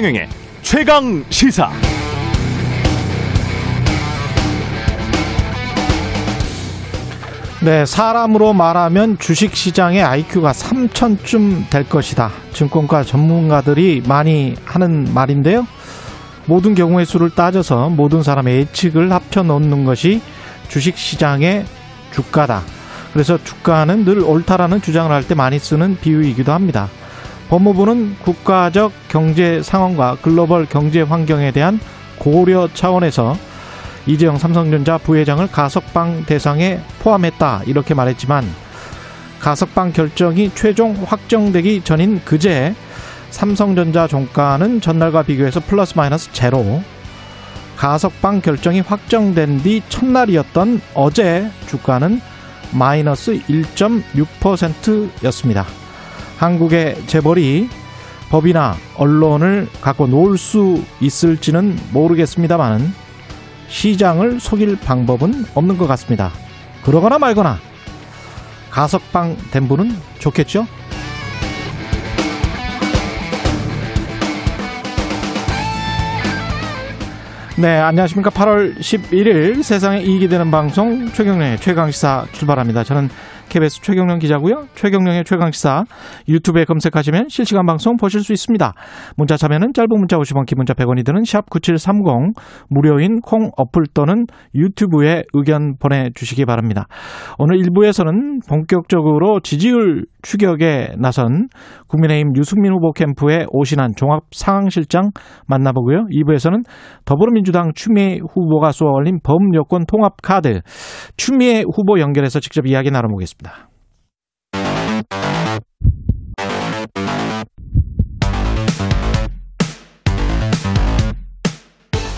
최경영의 최강 시사. 네, 사람으로 말하면 주식 시장의 IQ가 3천쯤 될 것이다. 증권가 전문가들이 많이 하는 말인데요. 모든 경우의 수를 따져서 모든 사람의 예측을 합쳐 놓는 것이 주식 시장의 주가다. 그래서 주가는 늘 옳다라는 주장을 할 때 많이 쓰는 비유이기도 합니다. 법무부는 국가적 경제 상황과 글로벌 경제 환경에 대한 고려 차원에서 이재용 삼성전자 부회장을 가석방 대상에 포함했다 이렇게 말했지만 가석방 결정이 최종 확정되기 전인 그제 삼성전자 종가는 전날과 비교해서 플러스 마이너스 제로 가석방 결정이 확정된 뒤 첫날이었던 어제 주가는 마이너스 1.6%였습니다. 한국의 재벌이 법이나 언론을 갖고 놀 수 있을지는 모르겠습니다만 시장을 속일 방법은 없는 것 같습니다. 그러거나 말거나 가석방 된 분은 좋겠죠? 네, 안녕하십니까. 8월 11일 세상에 이익이 되는 방송 최경련의 최강시사 출발합니다. 저는 KBS 최경령 기자고요. 최경령의 최강시사 유튜브에 검색하시면 실시간 방송 보실 수 있습니다. 문자 참여는 짧은 문자 50원, 기본자 100원이 드는 샵 9730 무료인 콩 어플 또는 유튜브에 의견 보내주시기 바랍니다. 오늘 1부에서는 본격적으로 지지율 추격에 나선 국민의힘 유승민 후보 캠프의 오신한 종합 상황실장 만나보고요. 2부에서는 더불어민주당 추미애 후보가 쏘아올린 범여권 통합 카드 추미애 후보 연결해서 직접 이야기 나눠보겠습니다.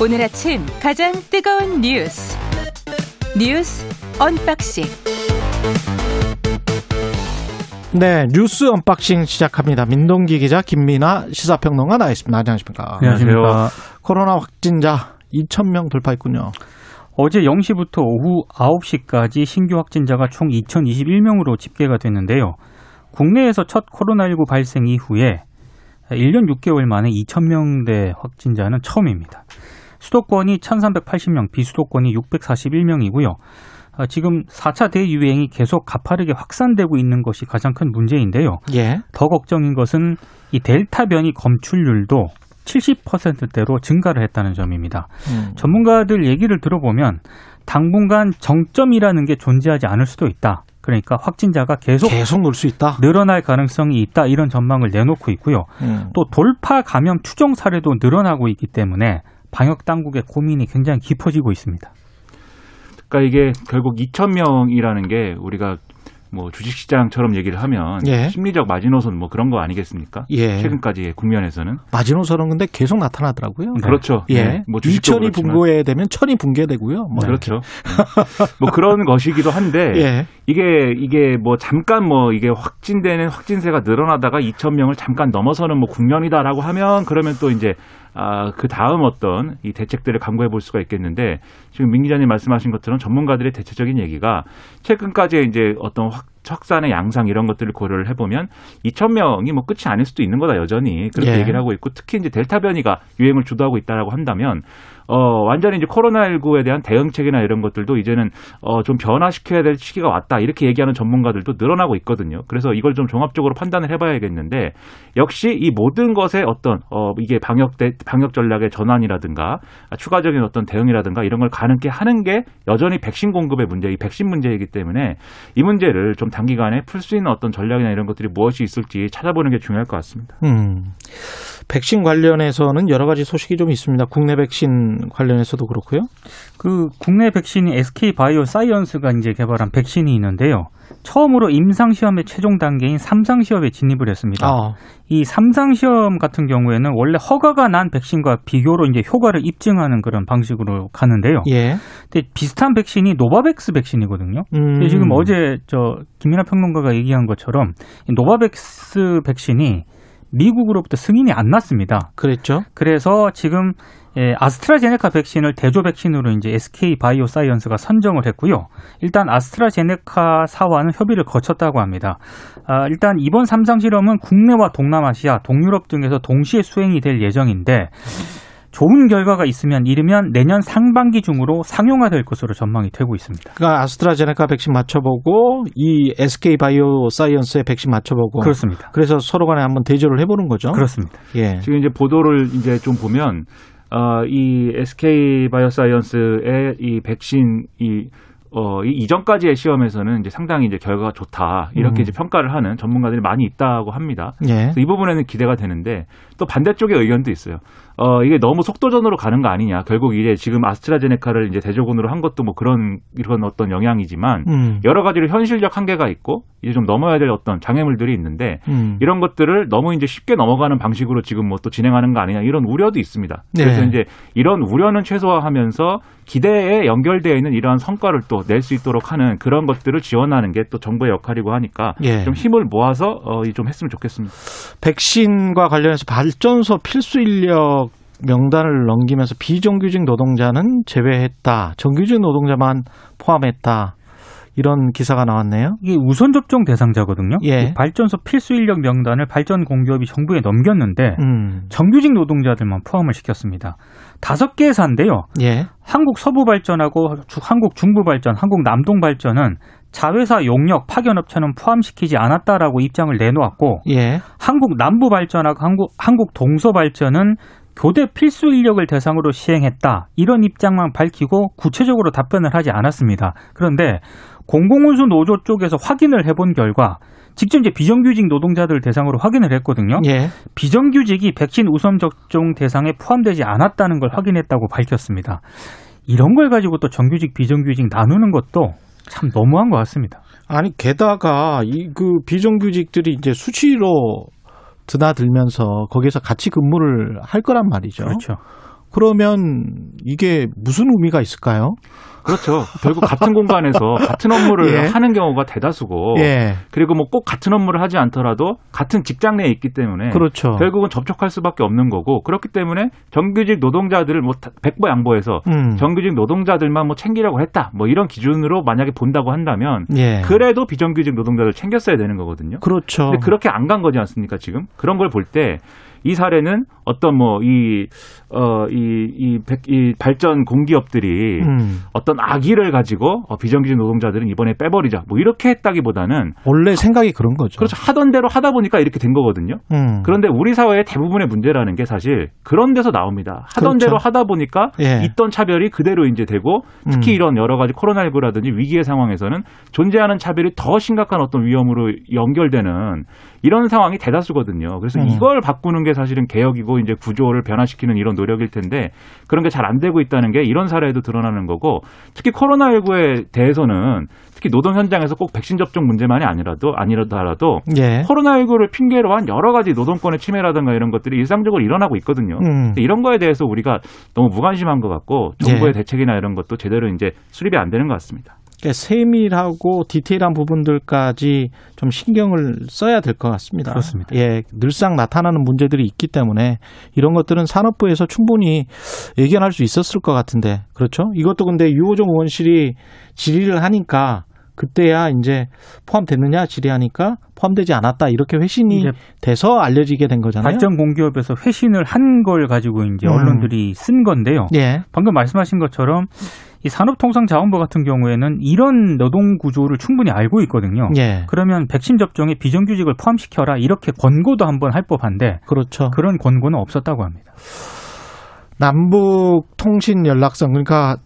오늘 아침 가장 뜨거운 뉴스 뉴스 언박싱 네, 뉴스 언박싱 시작합니다. 민동기 기자, 김민아 시사평론가 나와 있습니다. 안녕하십니까? 안녕하십니까? 코로나 확진자 2,000명 돌파했군요. 어제 0시부터 오후 9시까지 신규 확진자가 총 2,021명으로 집계가 됐는데요. 국내에서 첫 코로나19 발생 이후에 1년 6개월 만에 2,000명대 확진자는 처음입니다. 수도권이 1,380명, 비수도권이 641명이고요. 아, 지금 4차 대유행이 계속 가파르게 확산되고 있는 것이 가장 큰 문제인데요. 예. 더 걱정인 것은 이 델타 변이 검출률도 70%대로 증가를 했다는 점입니다. 음. 전문가들 얘기를 들어보면 당분간 정점이라는 게 존재하지 않을 수도 있다. 그러니까 확진자가 계속 계속 늘 수 있다. 늘어날 가능성이 있다. 이런 전망을 내놓고 있고요. 음. 또 돌파 감염 추정 사례도 늘어나고 있기 때문에 방역 당국의 고민이 굉장히 깊어지고 있습니다. 그러니까 이게 결국 2천 명이라는 게 우리가 뭐 주식시장처럼 얘기를 하면 예. 심리적 마지노선 뭐 그런 거 아니겠습니까? 예. 최근까지의 국면에서는 마지노선은 근데 계속 나타나더라고요. 그렇죠. 예. 네. 뭐 2천이 붕괴되면 천이 붕괴되고요. 뭐 그렇죠. 네. 뭐 그런 것이기도 한데 예. 이게 이게 뭐 잠깐 뭐 이게 확진되는 확진세가 늘어나다가 2천 명을 잠깐 넘어서는 뭐 국면이다라고 하면 그러면 또 이제 아, 그 다음 어떤 이 대책들을 강구해 볼 수가 있겠는데 지금 민 기자님 말씀하신 것처럼 전문가들의 대체적인 얘기가 최근까지 이제 어떤 확, 확산의 양상 이런 것들을 고려를 해보면 2천 명이 뭐 끝이 아닐 수도 있는 거다 여전히 그렇게 예. 얘기를 하고 있고 특히 이제 델타 변이가 유행을 주도하고 있다라고 한다면 어, 완전히 이제 코로나19에 대한 대응책이나 이런 것들도 이제는 어, 좀 변화시켜야 될 시기가 왔다. 이렇게 얘기하는 전문가들도 늘어나고 있거든요. 그래서 이걸 좀 종합적으로 판단을 해봐야겠는데 역시 이 모든 것에 어떤 어, 이게 방역 대, 방역 전략의 전환이라든가 추가적인 어떤 대응이라든가 이런 걸 가능케 하는 게 여전히 백신 공급의 문제, 이 백신 문제이기 때문에 이 문제를 좀 단기간에 풀 수 있는 어떤 전략이나 이런 것들이 무엇이 있을지 찾아보는 게 중요할 것 같습니다. 음. 백신 관련해서는 여러 가지 소식이 좀 있습니다. 국내 백신 관련해서도 그렇고요. 그 국내 백신이 SK 바이오 사이언스가 이제 개발한 백신이 있는데요. 처음으로 임상 시험의 최종 단계인 삼상 시험에 진입을 했습니다. 아. 이 삼상 시험 같은 경우에는 원래 허가가 난 백신과 비교로 이제 효과를 입증하는 그런 방식으로 가는데요. 예. 근데 비슷한 백신이 노바백스 백신이거든요. 음. 지금 어제 저 김민하 평론가가 얘기한 것처럼 노바백스 백신이 미국으로부터 승인이 안 났습니다. 그랬죠. 그래서 지금 예, 아스트라제네카 백신을 대조 백신으로 이제 SK 바이오사이언스가 선정을 했고요. 일단 아스트라제네카 사와는 협의를 거쳤다고 합니다. 아, 일단 이번 삼상 실험은 국내와 동남아시아, 동유럽 등에서 동시에 수행이 될 예정인데 좋은 결과가 있으면 이르면 내년 상반기 중으로 상용화 될 것으로 전망이 되고 있습니다. 그러니까 아스트라제네카 백신 맞춰보고 이 SK 바이오사이언스의 백신 맞춰보고 그렇습니다. 그래서 서로 간에 한번 대조를 해보는 거죠. 그렇습니다. 예. 지금 이제 보도를 이제 좀 보면 어, 이 SK 바이오사이언스의 이 백신 이 어, 이 이전까지의 시험에서는 이제 상당히 이제 결과가 좋다. 이렇게 음. 이제 평가를 하는 전문가들이 많이 있다고 합니다. 예. 이 부분에는 기대가 되는데 또 반대쪽의 의견도 있어요. 어, 이게 너무 속도전으로 가는 거 아니냐. 결국 이제 지금 아스트라제네카를 이제 대조군으로 한 것도 뭐 그런 이런 어떤 영향이지만 음. 여러 가지로 현실적 한계가 있고 이제 좀 넘어야 될 어떤 장애물들이 있는데 음. 이런 것들을 너무 이제 쉽게 넘어가는 방식으로 지금 뭐 또 진행하는 거 아니냐 이런 우려도 있습니다. 그래서 네. 이제 이런 우려는 최소화하면서 기대에 연결되어 있는 이러한 성과를 또 낼 수 있도록 하는 그런 것들을 지원하는 게 또 정부의 역할이고 하니까 예. 좀 힘을 모아서 어, 좀 했으면 좋겠습니다. 백신과 관련해서 발전소 필수 인력 명단을 넘기면서 비정규직 노동자는 제외했다. 정규직 노동자만 포함했다. 이런 기사가 나왔네요. 이게 우선 접종 대상자거든요. 예. 발전소 필수 인력 명단을 발전 공기업이 정부에 넘겼는데 음. 정규직 노동자들만 포함을 시켰습니다. 다섯 개 회사인데요. 예. 한국 서부 발전하고 한국 중부 발전, 한국 남동 발전은 자회사 용역 파견 업체는 포함시키지 않았다라고 입장을 내놓았고 예. 한국 남부 발전하고 한국 한국 동서 발전은 교대 필수 인력을 대상으로 시행했다. 이런 입장만 밝히고 구체적으로 답변을 하지 않았습니다. 그런데 공공운수 노조 쪽에서 확인을 해본 결과 직접 이제 비정규직 노동자들 대상으로 확인을 했거든요. 예. 비정규직이 백신 우선 접종 대상에 포함되지 않았다는 걸 확인했다고 밝혔습니다. 이런 걸 가지고 또 정규직 비정규직 나누는 것도 참 너무한 것 같습니다. 아니 게다가 이 그 비정규직들이 이제 수치로 드나들면서 거기에서 같이 근무를 할 거란 말이죠. 그렇죠. 그러면 이게 무슨 의미가 있을까요? 그렇죠. 결국 같은 공간에서 같은 업무를 예. 하는 경우가 대다수고, 예. 그리고 뭐 꼭 같은 업무를 하지 않더라도 같은 직장 내에 있기 때문에, 그렇죠. 결국은 접촉할 수밖에 없는 거고, 그렇기 때문에 정규직 노동자들을 뭐 백보 양보해서 음. 정규직 노동자들만 뭐 챙기려고 했다, 뭐 이런 기준으로 만약에 본다고 한다면, 예. 그래도 비정규직 노동자들 챙겼어야 되는 거거든요. 그렇죠. 근데 그렇게 안 간 거지 않습니까 지금? 그런 걸 볼 때. 이 사례는 어떤 뭐이어이이이 발전 공기업들이 음. 어떤 악의를 가지고 어, 비정규직 노동자들은 이번에 빼버리자 뭐 이렇게 했다기보다는 원래 생각이 그런 거죠. 그렇죠. 하던 대로 하다 보니까 이렇게 된 거거든요. 음. 그런데 우리 사회의 대부분의 문제라는 게 사실 그런 데서 나옵니다. 하던 그렇죠. 대로 하다 보니까 예. 있던 차별이 그대로 이제 되고 특히 음. 이런 여러 가지 코로나19라든지 위기의 상황에서는 존재하는 차별이 더 심각한 어떤 위험으로 연결되는 이런 상황이 대다수거든요. 그래서 음. 이걸 바꾸는 게 사실은 개혁이고 이제 구조를 변화시키는 이런 노력일 텐데 그런 게 잘 안 되고 있다는 게 이런 사례에도 드러나는 거고 특히 코로나19에 대해서는 특히 노동 현장에서 꼭 백신 접종 문제만이 아니라도 아니라도 예. 코로나19를 핑계로 한 여러 가지 노동권의 침해라든가 이런 것들이 일상적으로 일어나고 있거든요. 음. 이런 거에 대해서 우리가 너무 무관심한 것 같고 정부의 예. 대책이나 이런 것도 제대로 이제 수립이 안 되는 것 같습니다. 그러니까 세밀하고 디테일한 부분들까지 좀 신경을 써야 될 것 같습니다. 그렇습니다. 예, 늘상 나타나는 문제들이 있기 때문에 이런 것들은 산업부에서 충분히 예견할 수 있었을 것 같은데 그렇죠? 이것도 근데 유호정 의원실이 질의를 하니까 그때야 이제 포함됐느냐 질의하니까 포함되지 않았다 이렇게 회신이 돼서 알려지게 된 거잖아요. 발전 공기업에서 회신을 한 걸 가지고 이제 음. 언론들이 쓴 건데요. 예. 방금 말씀하신 것처럼 이 산업통상자원부 같은 경우에는 이런 노동 구조를 충분히 알고 있거든요. 예. 그러면 백신 접종에 비정규직을 포함시켜라 이렇게 권고도 한번 할 법한데 그렇죠. 그런 권고는 없었다고 합니다. 남북 통신 연락선 그러니까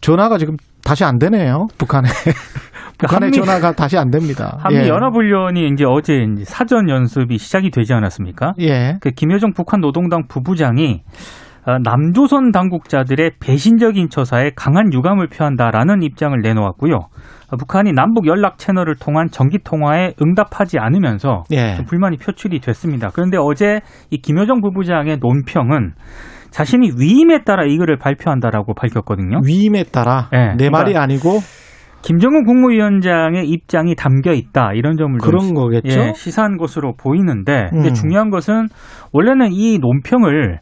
전화가 지금 다시 안 되네요. 북한에. 북한의 한미, 전화가 다시 안 됩니다. 한미 예. 연합훈련이 이제 어제 이제 사전 연습이 시작이 되지 않았습니까? 예. 그 김여정 북한 노동당 부부장이 어, 남조선 당국자들의 배신적인 처사에 강한 유감을 표한다라는 입장을 내놓았고요. 어, 북한이 남북 연락 채널을 통한 정기 통화에 응답하지 않으면서 예. 불만이 표출이 됐습니다. 그런데 어제 이 김여정 부부장의 논평은 자신이 위임에 따라 이 글을 발표한다라고 밝혔거든요. 위임에 따라 네, 내 그러니까 말이 아니고 김정은 국무위원장의 입장이 담겨 있다 이런 점을 그런 거겠죠. 예, 시사한 것으로 보이는데 음. 중요한 것은 원래는 이 논평을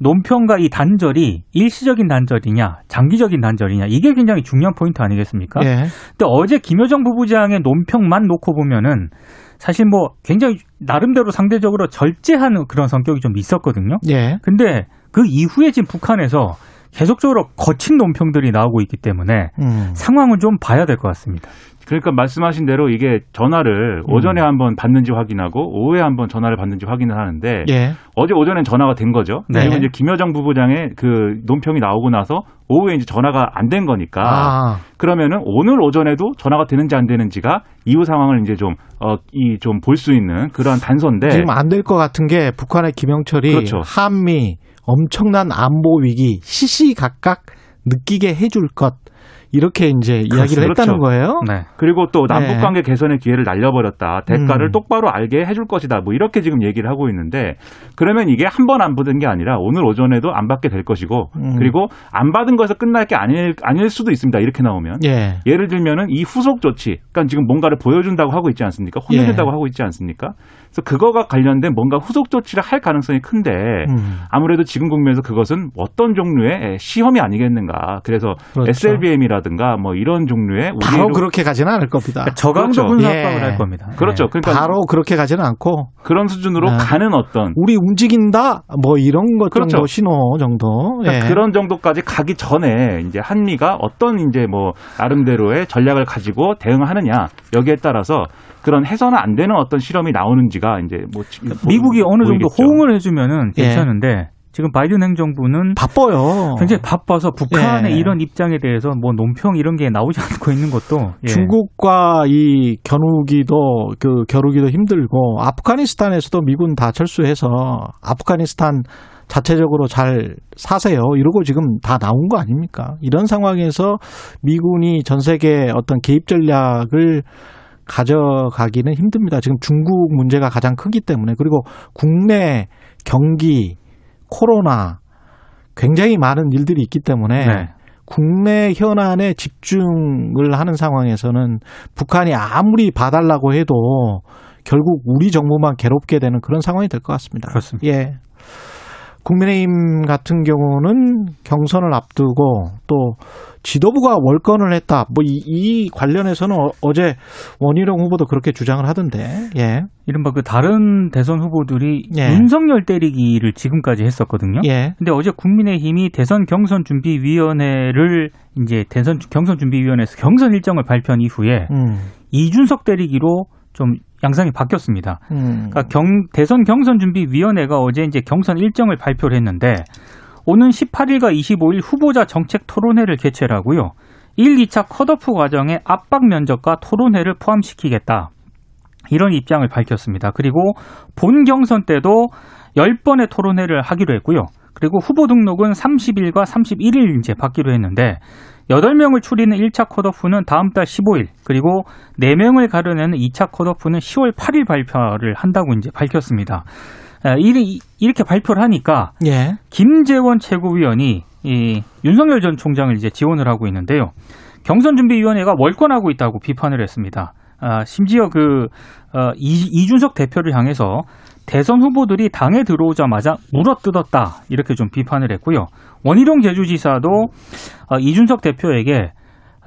논평과 이 단절이 일시적인 단절이냐, 장기적인 단절이냐 이게 굉장히 중요한 포인트 아니겠습니까? 예. 근데 어제 김여정 부부장의 논평만 놓고 보면은 사실 뭐 굉장히 나름대로 상대적으로 절제하는 그런 성격이 좀 있었거든요. 예. 근데 그 이후에 지금 북한에서 계속적으로 거친 논평들이 나오고 있기 때문에 음. 상황을 좀 봐야 될 것 같습니다. 그러니까 말씀하신 대로 이게 전화를 음. 오전에 한번 받는지 확인하고 오후에 한번 전화를 받는지 확인을 하는데 예. 어제 오전엔 전화가 된 거죠. 네. 그리고 이제 김여정 부부장의 그 논평이 나오고 나서 오후에 이제 전화가 안 된 거니까 아. 그러면은 오늘 오전에도 전화가 되는지 안 되는지가 이후 상황을 이제 좀 어 이 좀 볼 수 있는 그러한 단서인데 지금 안 될 것 같은 게 북한의 김영철이 그렇죠. 한미 엄청난 안보 위기 시시각각 느끼게 해줄 것 이렇게 이제 이야기를 그렇죠. 했다는 거예요. 네. 그리고 또 남북 네. 관계 개선의 기회를 날려버렸다. 대가를 음. 똑바로 알게 해줄 것이다. 뭐 이렇게 지금 얘기를 하고 있는데 그러면 이게 한 번 안 받은 게 아니라 오늘 오전에도 안 받게 될 것이고 음. 그리고 안 받은 것에서 끝날 게 아닐 아닐 수도 있습니다. 이렇게 나오면 예. 예를 들면은 이 후속 조치, 그러니까 지금 뭔가를 보여준다고 하고 있지 않습니까? 혼내준다고 예. 하고 있지 않습니까? 그래서 그거가 관련된 뭔가 후속 조치를 할 가능성이 큰데 음. 아무래도 지금 국면에서 그것은 어떤 종류의 시험이 아니겠는가. 그래서 그렇죠. SLBM이라 든가 뭐 이런 종류의 바로 그렇게 가지는 않을 겁니다. 그러니까 저강도 그렇죠. 군사 압박을 예. 할 겁니다. 그렇죠. 그러니까 바로 그렇게 가지는 않고 그런 수준으로 네. 가는 어떤 우리 움직인다 뭐 이런 것 그렇죠. 정도 신호 정도 그러니까 예. 그런 정도까지 가기 전에 이제 한미가 어떤 이제 뭐 나름대로의 전략을 가지고 대응하느냐 여기에 따라서 그런 해서는 안 되는 어떤 실험이 나오는지가 이제 뭐 미국이 어느 정도 보이겠죠. 호응을 해주면은 예. 괜찮은데 예. 지금 바이든 행정부는 바빠요. 굉장히 바빠서 북한의 예. 이런 입장에 대해서 뭐 논평 이런 게 나오지 않고 있는 것도 예. 중국과 이 겨누기도 그 겨루기도 힘들고 아프가니스탄에서도 미군 다 철수해서 아프가니스탄 자체적으로 잘 사세요. 이러고 지금 다 나온 거 아닙니까? 이런 상황에서 미군이 전 세계 어떤 개입 전략을 가져가기는 힘듭니다. 지금 중국 문제가 가장 크기 때문에 그리고 국내 경기, 코로나 굉장히 많은 일들이 있기 때문에 네. 국내 현안에 집중을 하는 상황에서는 북한이 아무리 봐달라고 해도 결국 우리 정부만 괴롭게 되는 그런 상황이 될 것 같습니다. 그렇습니다. 예. 국민의힘 같은 경우는 경선을 앞두고 또 지도부가 월권을 했다. 뭐이 관련해서는 어, 제 원희룡 후보도 그렇게 주장을 하던데. 예. 이른바 그 다른 대선 후보들이 예. 윤석열 때리기를 지금까지 했었거든요. 예. 근데 어제 국민의힘이 대선 경선 준비 위원회를 이제 대선 경선 준비 위원회에서 경선 일정을 발표한 이후에 음. 이준석 때리기로 좀 양상이 바뀌었습니다. 음. 그러니까 경, 대선 경선 준비 위원회가 어제 이제 경선 일정을 발표를 했는데 오는 18일과 25일 후보자 정책 토론회를 개최를 하고요. 1, 2차 컷오프 과정에 압박 면접과 토론회를 포함시키겠다. 이런 입장을 밝혔습니다. 그리고 본 경선 때도 10번의 토론회를 하기로 했고요. 그리고 후보 등록은 30일과 31일 이제 받기로 했는데 8명을 추리는 1차 컷오프는 다음 달 15일, 그리고 4명을 가려내는 2차 컷오프는 10월 8일 발표를 한다고 이제 밝혔습니다. 이렇게 발표를 하니까 예. 김재원 최고위원이 이 윤석열 전 총장을 이제 지원을 하고 있는데요. 경선준비위원회가 월권하고 있다고 비판을 했습니다. 아, 심지어 그 어, 이, 이준석 대표를 향해서 대선 후보들이 당에 들어오자마자 물어뜯었다 이렇게 좀 비판을 했고요. 원희룡 제주지사도 어, 이준석 대표에게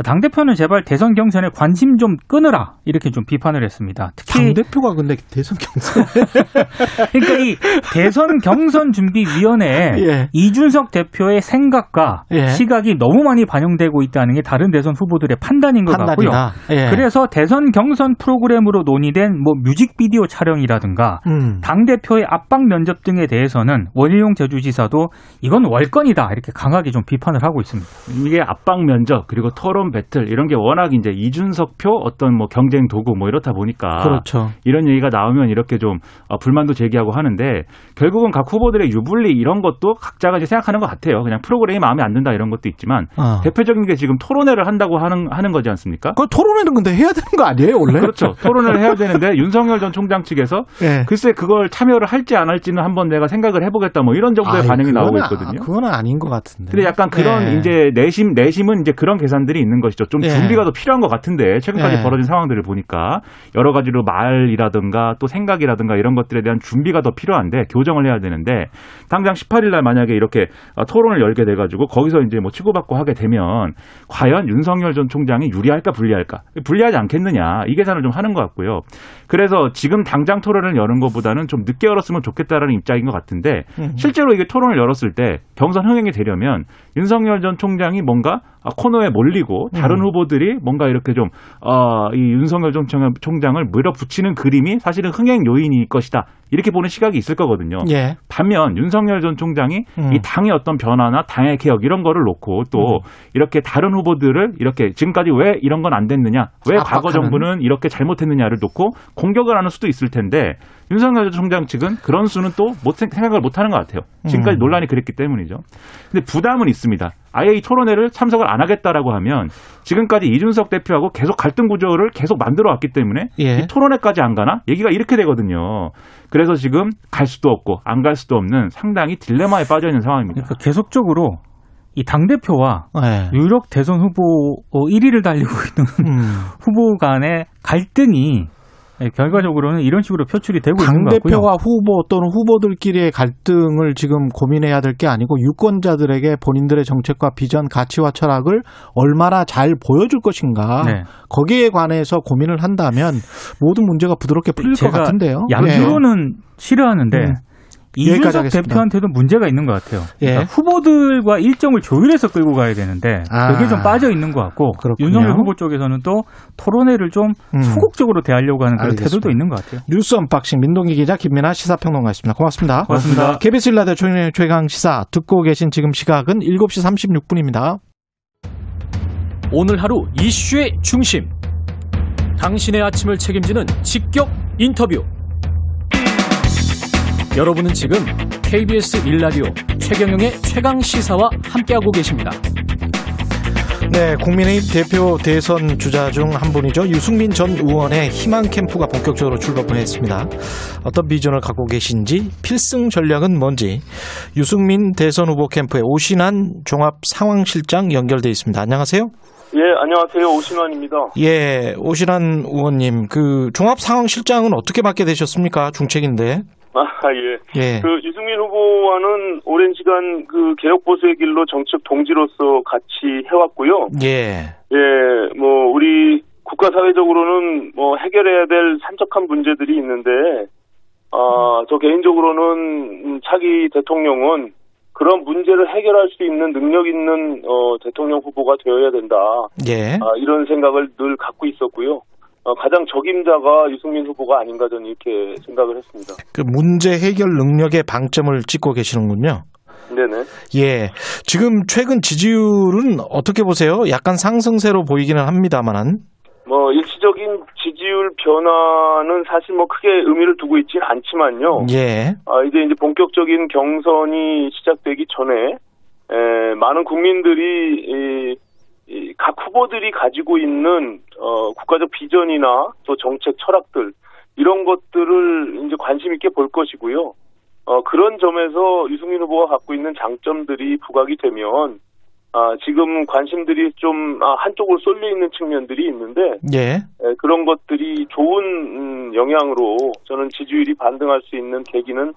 당 대표는 제발 대선 경선에 관심 좀 끊으라 이렇게 좀 비판을 했습니다. 특히 당 대표가 근데 대선 경선 그러니까 이 대선 경선 준비 위원회에 예. 이준석 대표의 생각과 예. 시각이 너무 많이 반영되고 있다는 게 다른 대선 후보들의 판단인 것 판단이다. 같고요. 예. 그래서 대선 경선 프로그램으로 논의된 뭐 뮤직비디오 촬영이라든가 음. 당 대표의 압박 면접 등에 대해서는 원희룡 제주지사도 이건 월권이다 이렇게 강하게 좀 비판을 하고 있습니다. 이게 압박 면접 그리고 토론 토론 배틀 이런 게 워낙 이제 이준석표 어떤 뭐 경쟁 도구 뭐 이렇다 보니까 그렇죠. 이런 얘기가 나오면 이렇게 좀 어, 불만도 제기하고 하는데 결국은 각 후보들의 유불리 이런 것도 각자가 이제 생각하는 것 같아요. 그냥 프로그램이 마음에 안 든다 이런 것도 있지만 어. 대표적인 게 지금 토론회를 한다고 하는 하는 거지 않습니까? 그 토론회는 근데 해야 되는 거 아니에요 원래? 그렇죠. 토론을 해야 되는데 윤석열 전 총장 측에서 네. 글쎄 그걸 참여를 할지 안 할지는 한번 내가 생각을 해보겠다 뭐 이런 정도의 아이, 반응이 나오고 있거든요. 그거는 아닌 것 같은데. 근데 약간 그런 네. 이제 내심 내심은 이제 그런 계산들이 있는. 있는 것이죠. 좀 예. 준비가 더 필요한 것 같은데 최근까지 예. 벌어진 상황들을 보니까 여러 가지로 말이라든가 또 생각이라든가 이런 것들에 대한 준비가 더 필요한데 교정을 해야 되는데 당장 18일 날 만약에 이렇게 토론을 열게 돼 가지고 거기서 이제 뭐 치고받고 하게 되면 과연 윤석열 전 총장이 유리할까 불리할까? 불리하지 않겠느냐. 이 계산을 좀 하는 것 같고요. 그래서 지금 당장 토론을 여는 것보다는 좀 늦게 열었으면 좋겠다라는 입장인 것 같은데 실제로 이게 토론을 열었을 때 경선 흥행이 되려면 윤석열 전 총장이 뭔가 코너에 몰리고 다른 음. 후보들이 뭔가 이렇게 좀, 어, 이 윤석열 전 총장을 밀어붙이는 그림이 사실은 흥행 요인일 것이다. 이렇게 보는 시각이 있을 거거든요. 예. 반면 윤석열 전 총장이 음. 이 당의 어떤 변화나 당의 개혁 이런 거를 놓고 또 음. 이렇게 다른 후보들을 이렇게 지금까지 왜 이런 건 안 됐느냐, 왜 압박하는. 과거 정부는 이렇게 잘못했느냐를 놓고 공격을 하는 수도 있을 텐데 윤석열 총장 측은 그런 수는 또 못, 생각을 못 하는 것 같아요. 지금까지 음. 논란이 그랬기 때문이죠. 근데 부담은 있습니다. 아예 이 토론회를 참석을 안 하겠다라고 하면 지금까지 이준석 대표하고 계속 갈등 구조를 계속 만들어 왔기 때문에 예. 이 토론회까지 안 가나? 얘기가 이렇게 되거든요. 그래서 지금 갈 수도 없고 안 갈 수도 없는 상당히 딜레마에 빠져 있는 상황입니다. 그러니까 계속적으로 이 당 대표와 네. 유력 대선 후보 1위를 어, 달리고 있는 음. 후보 간의 갈등이 네, 결과적으로는 이런 식으로 표출이 되고 있는 것 같고요. 당대표와 후보 또는 후보들끼리의 갈등을 지금 고민해야 될 게 아니고 유권자들에게 본인들의 정책과 비전, 가치와 철학을 얼마나 잘 보여줄 것인가 네. 거기에 관해서 고민을 한다면 모든 문제가 부드럽게 풀릴 것 같은데요. 양주로는 네. 싫어하는데 음. 이준석 대표한테도 문제가 있는 것 같아요. 예. 그러니까 후보들과 일정을 조율해서 끌고 가야 되는데 아. 그게 좀 빠져 있는 것 같고 그렇군요. 윤석열 후보 쪽에서는 또 토론회를 좀 음. 소극적으로 대하려고 하는 그런 알겠습니다. 태도도 있는 것 같아요. 뉴스 unboxing 민동기 기자 김민아 시사평론가였습니다. 고맙습니다. 고맙습니다. KBS 일라디오 최강 시사 듣고 계신 지금 시각은 7시 36분입니다. 오늘 하루 이슈의 중심. 당신의 아침을 책임지는 직격 인터뷰. 여러분은 지금 KBS 일라디오 최경영의 최강 시사와 함께하고 계십니다. 네, 국민의힘 대표 대선 주자 중 한 분이죠. 유승민 전 의원의 희망 캠프가 본격적으로 출범을 했습니다. 어떤 비전을 갖고 계신지, 필승 전략은 뭔지, 유승민 대선 후보 캠프의 오신환 종합 상황실장 연결돼 있습니다. 안녕하세요. 예, 안녕하세요. 오신환입니다. 예, 오신환 의원님, 그 종합 상황실장은 어떻게 맡게 되셨습니까? 중책인데. 아, 예. 예. 그 유승민 후보와는 오랜 시간 그 개혁 보수의 길로 정책 동지로서 같이 해왔고요. 예. 예, 뭐 우리 국가 사회적으로는 뭐 해결해야 될 산적한 문제들이 있는데, 아, 저 개인적으로는 차기 대통령은 그런 문제를 해결할 수 있는 능력 있는 어, 대통령 후보가 되어야 된다. 예. 아, 이런 생각을 늘 갖고 있었고요. 어, 가장 적임자가 유승민 후보가 아닌가 저는 이렇게 생각을 했습니다. 그 문제 해결 능력에 방점을 찍고 계시는군요. 네네. 예. 지금 최근 지지율은 어떻게 보세요? 약간 상승세로 보이기는 합니다만은. 뭐 일시적인 지지율 변화는 사실 뭐 크게 의미를 두고 있지는 않지만요. 예. 아 이제 이제 본격적인 경선이 시작되기 전에 에, 많은 국민들이 이, 각 후보들이 가지고 있는 어, 국가적 비전이나 또 정책 철학들 이런 것들을 이제 관심 있게 볼 것이고요. 어, 그런 점에서 유승민 후보가 갖고 있는 장점들이 부각이 되면 아, 지금 관심들이 좀 아, 한쪽으로 쏠려 있는 측면들이 있는데 예. 에, 그런 것들이 좋은 음, 영향으로 저는 지지율이 반등할 수 있는 계기는 어,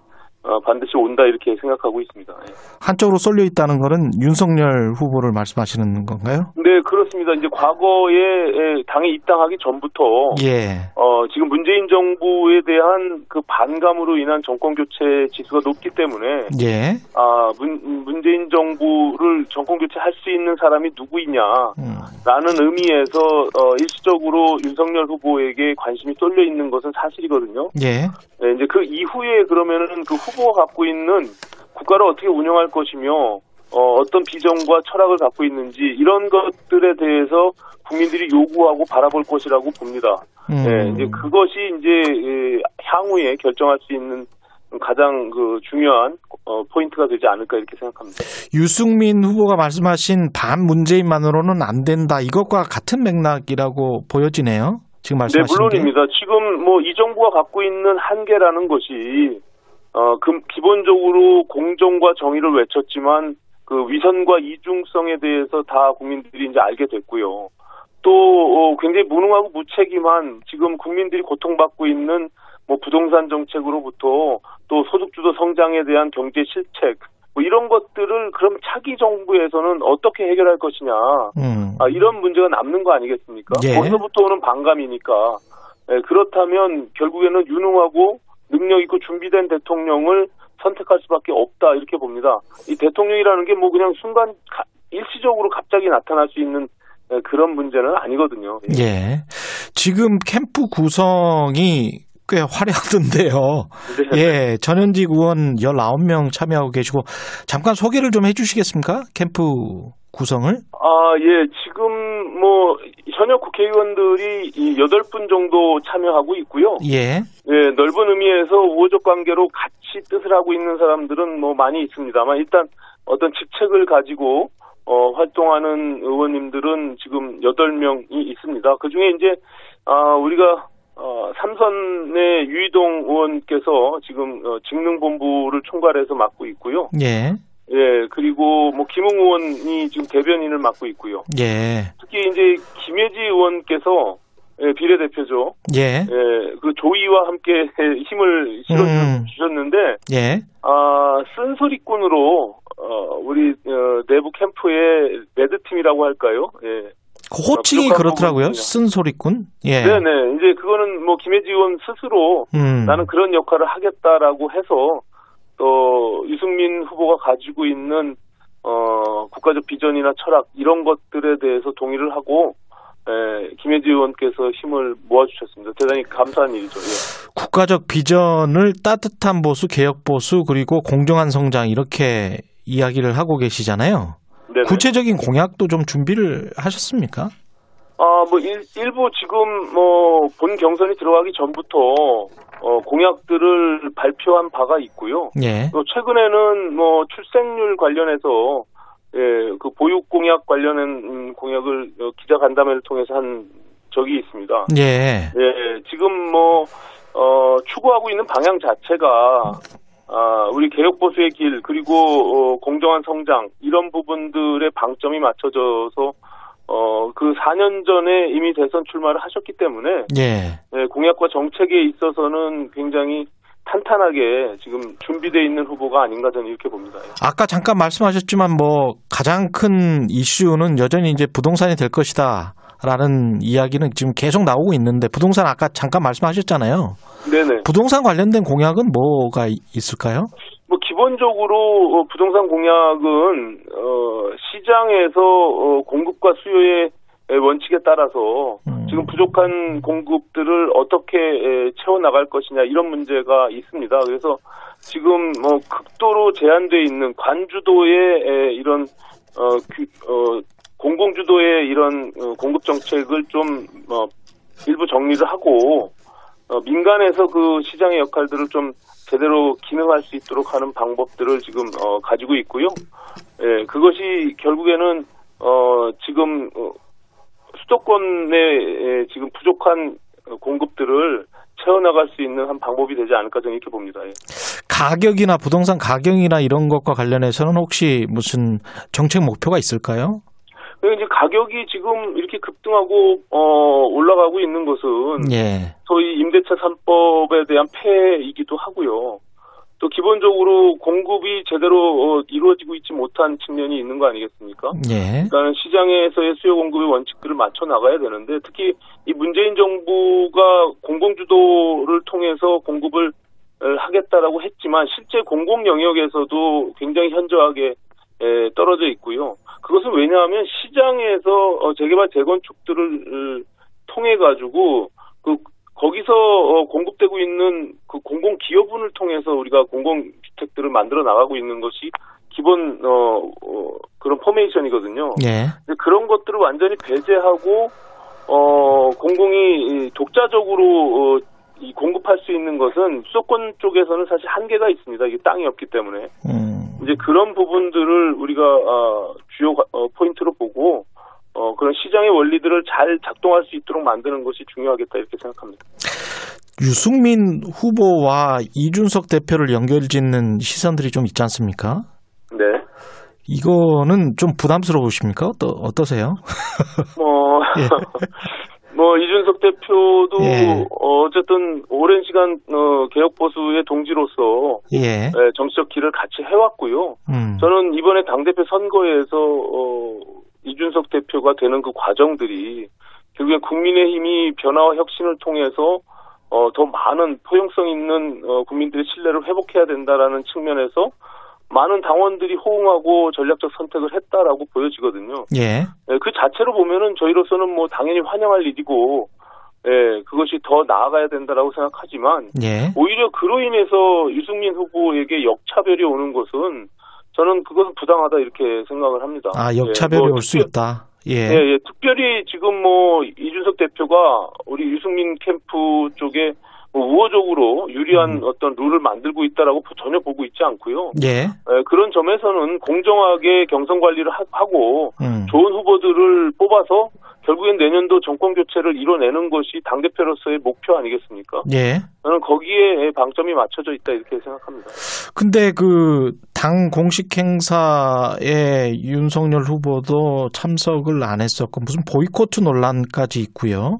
반드시 온다 이렇게 생각하고 있습니다. 예. 한쪽으로 쏠려 있다는 거는 윤석열 후보를 말씀하시는 건가요? 네 그렇습니다. 이제 과거에 당에 입당하기 전부터 예. 어, 지금 문재인 정부에 대한 그 반감으로 인한 정권 교체 지수가 높기 때문에 예. 아 문, 문재인 정부를 정권 교체할 수 있는 사람이 누구이냐라는 음. 의미에서 어, 일시적으로 윤석열 후보에게 관심이 쏠려 있는 것은 사실이거든요. 예. 네, 이제 그 이후에 그러면은 그 후보 가 갖고 있는 국가를 어떻게 운영할 것이며 어, 어떤 비전과 철학을 갖고 있는지 이런 것들에 대해서 국민들이 요구하고 바라볼 것이라고 봅니다. 음. 네, 이제 그것이 이제 향후에 결정할 수 있는 가장 그 중요한 어, 포인트가 되지 않을까 이렇게 생각합니다. 유승민 후보가 말씀하신 반 문재인만으로는 안 된다 이것과 같은 맥락이라고 보여지네요. 지금 말씀하신 네, 물론입니다. 게. 지금 뭐 이 정부가 갖고 있는 한계라는 것이 어, 그, 기본적으로 공정과 정의를 외쳤지만 그 위선과 이중성에 대해서 다 국민들이 이제 알게 됐고요. 또 어, 굉장히 무능하고 무책임한 지금 국민들이 고통받고 있는 뭐 부동산 정책으로부터 또 소득주도 성장에 대한 경제 실책 뭐 이런 것들을 그럼 차기 정부에서는 어떻게 해결할 것이냐 음. 아, 이런 문제가 남는 거 아니겠습니까? 예. 거기서부터 오는 반감이니까 예, 그렇다면 결국에는 유능하고 능력 있고 준비된 대통령을 선택할 수밖에 없다 이렇게 봅니다. 이 대통령이라는 게 뭐 그냥 순간 가, 일시적으로 갑자기 나타날 수 있는 예, 그런 문제는 아니거든요. 예. 예. 지금 캠프 구성이 꽤 화려하던데요. 네. 예, 전현직 의원 19명 참여하고 계시고 잠깐 소개를 좀 해 주시겠습니까? 캠프 구성을? 아, 예, 지금 뭐 현역 국회의원들이 8분 정도 참여하고 있고요. 예. 예, 넓은 의미에서 우호적 관계로 같이 뜻을 하고 있는 사람들은 뭐 많이 있습니다만 일단 어떤 직책을 가지고 어, 활동하는 의원님들은 지금 8명이 있습니다. 그 중에 이제, 아, 우리가 어, 삼선의 유이동 의원께서 지금 어, 직능본부를 총괄해서 맡고 있고요. 예. 예, 그리고 뭐 김웅 의원이 지금 대변인을 맡고 있고요. 예. 특히 이제 김혜지 의원께서 예, 비례대표죠. 예. 예, 그 조이와 함께 힘을 실어 음. 주셨는데, 예. 아, 쓴소리꾼으로, 어, 우리, 어, 내부 캠프의 레드팀이라고 할까요? 예. 그 호칭이 그렇더라고요. 쓴소리꾼. 예. 네네. 이제 그거는 뭐 김혜지 의원 스스로 음. 나는 그런 역할을 하겠다라고 해서 또 유승민 후보가 가지고 있는 어 국가적 비전이나 철학 이런 것들에 대해서 동의를 하고 예, 김혜지 의원께서 힘을 모아주셨습니다. 대단히 감사한 일이죠. 예. 국가적 비전을 따뜻한 보수, 개혁 보수 그리고 공정한 성장 이렇게 이야기를 하고 계시잖아요. 네네. 구체적인 공약도 좀 준비를 하셨습니까? 아, 뭐 일, 일부 지금 뭐 본 경선이 들어가기 전부터 어, 공약들을 발표한 바가 있고요. 예. 또 최근에는 뭐 출생률 관련해서 예, 그 보육 공약 관련한 공약을 어, 기자 간담회를 통해서 한 적이 있습니다. 예. 예, 지금 뭐 어, 추구하고 있는 방향 자체가 아, 우리 개혁 보수의 길 그리고 어, 공정한 성장 이런 부분들의 방점이 맞춰져서 어, 그 4년 전에 이미 대선 출마를 하셨기 때문에 예. 네, 공약과 정책에 있어서는 굉장히 탄탄하게 지금 준비되어 있는 후보가 아닌가 저는 이렇게 봅니다. 아까 잠깐 말씀하셨지만 뭐 가장 큰 이슈는 여전히 이제 부동산이 될 것이다. 라는 이야기는 지금 계속 나오고 있는데 부동산 아까 잠깐 말씀하셨잖아요. 네네. 부동산 관련된 공약은 뭐가 있을까요? 뭐 기본적으로 어, 부동산 공약은 어 시장에서 어 공급과 수요의 원칙에 따라서 음. 지금 부족한 공급들을 어떻게 채워 나갈 것이냐 이런 문제가 있습니다. 그래서 지금 뭐 극도로 제한돼 있는 관주도의 이런 어, 어 공공주도의 이런 어, 공급 정책을 좀 어, 일부 정리를 하고 어, 민간에서 그 시장의 역할들을 좀 제대로 기능할 수 있도록 하는 방법들을 지금 어, 가지고 있고요. 예, 그것이 결국에는 어, 지금 어, 수도권의 예, 지금 부족한 공급들을 채워나갈 수 있는 한 방법이 되지 않을까 저는 이렇게 봅니다. 예. 가격이나 부동산 가격이나 이런 것과 관련해서는 혹시 무슨 정책 목표가 있을까요? 이제 가격이 지금 이렇게 급등하고 어 올라가고 있는 것은 예. 소위 임대차 3법에 대한 폐이기도 하고요. 또 기본적으로 공급이 제대로 어, 이루어지고 있지 못한 측면이 있는 거 아니겠습니까? 예. 그러니까 시장에서의 수요 공급의 원칙들을 맞춰 나가야 되는데 특히 이 문재인 정부가 공공주도를 통해서 공급을 하겠다라고 했지만 실제 공공 영역에서도 굉장히 현저하게 떨어져 있고요. 그것은 왜냐하면 시장에서 어, 재개발 재건축들을 통해 가지고 그 거기서 어, 공급되고 있는 그 공공 기여분을 통해서 우리가 공공 주택들을 만들어 나가고 있는 것이 기본 어, 어 그런 포메이션이거든요. 예. 그런 것들을 완전히 배제하고 어 공공이 독자적으로 어, 이 공급할 수 있는 것은 수도권 쪽에서는 사실 한계가 있습니다. 이게 땅이 없기 때문에. 음. 이제 그런 부분들을 우리가 어, 주요 어, 포인트로 보고 어, 그런 시장의 원리들을 잘 작동할 수 있도록 만드는 것이 중요하겠다 이렇게 생각합니다. 유승민 후보와 이준석 대표를 연결짓는 시선들이 좀 있지 않습니까? 네. 이거는 좀 부담스러우십니까? 어떠, 어떠세요? 뭐, 예. 뭐 이준석 대표도 예. 어쨌든 오랜 시간 어, 개혁 보수의 동지로서 예. 예, 정치적 길을 같이 해왔고요. 음. 저는 이번에 당 대표 선거에서 어, 이준석 대표가 되는 그 과정들이 결국엔 국민의힘이 변화와 혁신을 통해서 어, 더 많은 포용성 있는 어, 국민들의 신뢰를 회복해야 된다라는 측면에서 많은 당원들이 호응하고 전략적 선택을 했다라고 보여지거든요. 예. 예. 그 자체로 보면은 저희로서는 뭐 당연히 환영할 일이고, 예, 그것이 더 나아가야 된다라고 생각하지만, 예. 오히려 그로 인해서 유승민 후보에게 역차별이 오는 것은 저는 그것은 부당하다 이렇게 생각을 합니다. 아, 역차별이 예, 뭐 올수 있다. 예. 예, 예. 특별히 지금 뭐 이준석 대표가 우리 유승민 캠프 쪽에 뭐 우호적으로 유리한 음. 어떤 룰을 만들고 있다라고 전혀 보고 있지 않고요. 예. 에, 그런 점에서는 공정하게 경선 관리를 하, 고 음. 좋은 후보들을 뽑아서 결국엔 내년도 정권 교체를 이뤄내는 것이 당 대표로서의 목표 아니겠습니까? 예. 저는 거기에 방점이 맞춰져 있다 이렇게 생각합니다. 근데 그 당 공식 행사에 윤석열 후보도 참석을 안 했었고 무슨 보이코트 논란까지 있고요.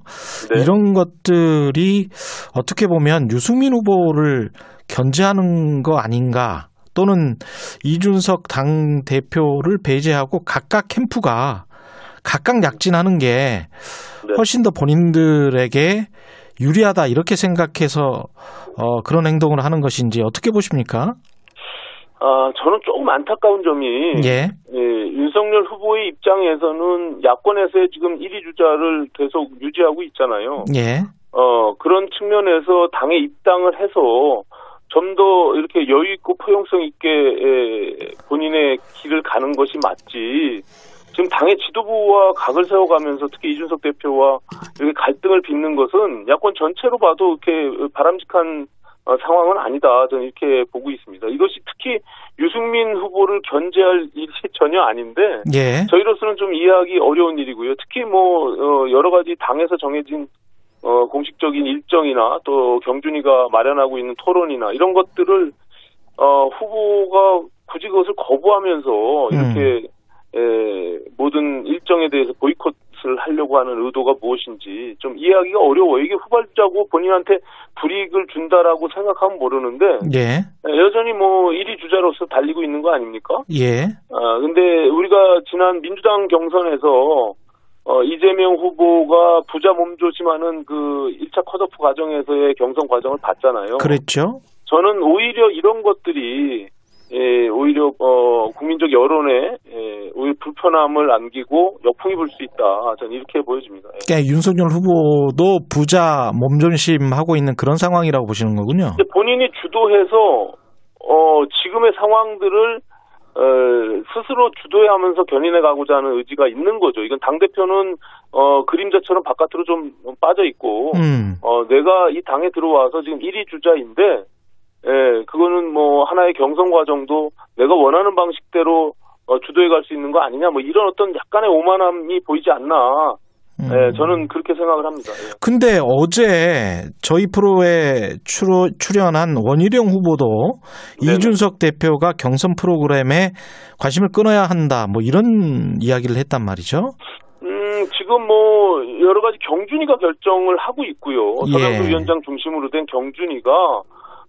네. 이런 것들이 어떻게 보면 유승민 후보를 견제하는 거 아닌가? 또는 이준석 당 대표를 배제하고 각각 캠프가 각각 약진하는 게 네. 훨씬 더 본인들에게 유리하다 이렇게 생각해서 어, 그런 행동을 하는 것인지 어떻게 보십니까? 아, 저는 조금 안타까운 점이 예. 예, 윤석열 후보의 입장에서는 야권에서의 지금 1위 주자를 계속 유지하고 있잖아요. 예. 어, 그런 측면에서 당에 입당을 해서 좀 더 이렇게 여유 있고 포용성 있게 에, 본인의 길을 가는 것이 맞지. 지금 당의 지도부와 각을 세워가면서 특히 이준석 대표와 이렇게 갈등을 빚는 것은 야권 전체로 봐도 이렇게 바람직한 어, 상황은 아니다. 저는 이렇게 보고 있습니다. 이것이 특히 유승민 후보를 견제할 일이 전혀 아닌데 예. 저희로서는 좀 이해하기 어려운 일이고요. 특히 뭐 어, 여러 가지 당에서 정해진 어, 공식적인 일정이나 또 경준이가 마련하고 있는 토론이나 이런 것들을 어, 후보가 굳이 그것을 거부하면서 이렇게 음. 에, 모든 일정에 대해서 보이콧 을 하려고 하는 의도가 무엇인지 좀 이해하기가 어려워요. 이게 후발자고 본인한테 불이익을 준다라고 생각하면 모르는데 예. 여전히 뭐 1위 주자로서 달리고 있는 거 아닙니까? 예. 아 근데 우리가 지난 민주당 경선에서 어, 이재명 후보가 부자 몸조심하는 그 1차 컷오프 과정에서의 경선 과정을 봤잖아요. 그랬죠. 저는 오히려 이런 것들이 예, 오히려 어, 국민적 여론에 예, 오히려 불편함을 안기고 역풍이 불 수 있다. 저는 이렇게 보여집니다. 예. 그러니까 윤석열 후보도 부자 몸존심하고 있는 그런 상황이라고 보시는 거군요. 본인이 주도해서 어, 지금의 상황들을 어, 스스로 주도하면서 견인해 가고자 하는 의지가 있는 거죠. 이건 당 대표는 어, 그림자처럼 바깥으로 좀 빠져 있고, 음. 어, 내가 이 당에 들어와서 지금 1위 주자인데 예, 그거는 뭐 하나의 경선 과정도 내가 원하는 방식대로 어, 주도해 갈 수 있는 거 아니냐 뭐 이런 어떤 약간의 오만함이 보이지 않나 음. 예, 저는 그렇게 생각을 합니다. 예. 근데 어제 저희 프로에 출어, 출연한 원희룡 후보도 네네. 이준석 대표가 경선 프로그램에 관심을 끊어야 한다, 뭐 이런 이야기를 했단 말이죠. 음, 지금 뭐 여러 가지 경준이가 결정을 하고 있고요. 서명수 예. 위원장 중심으로 된 경준이가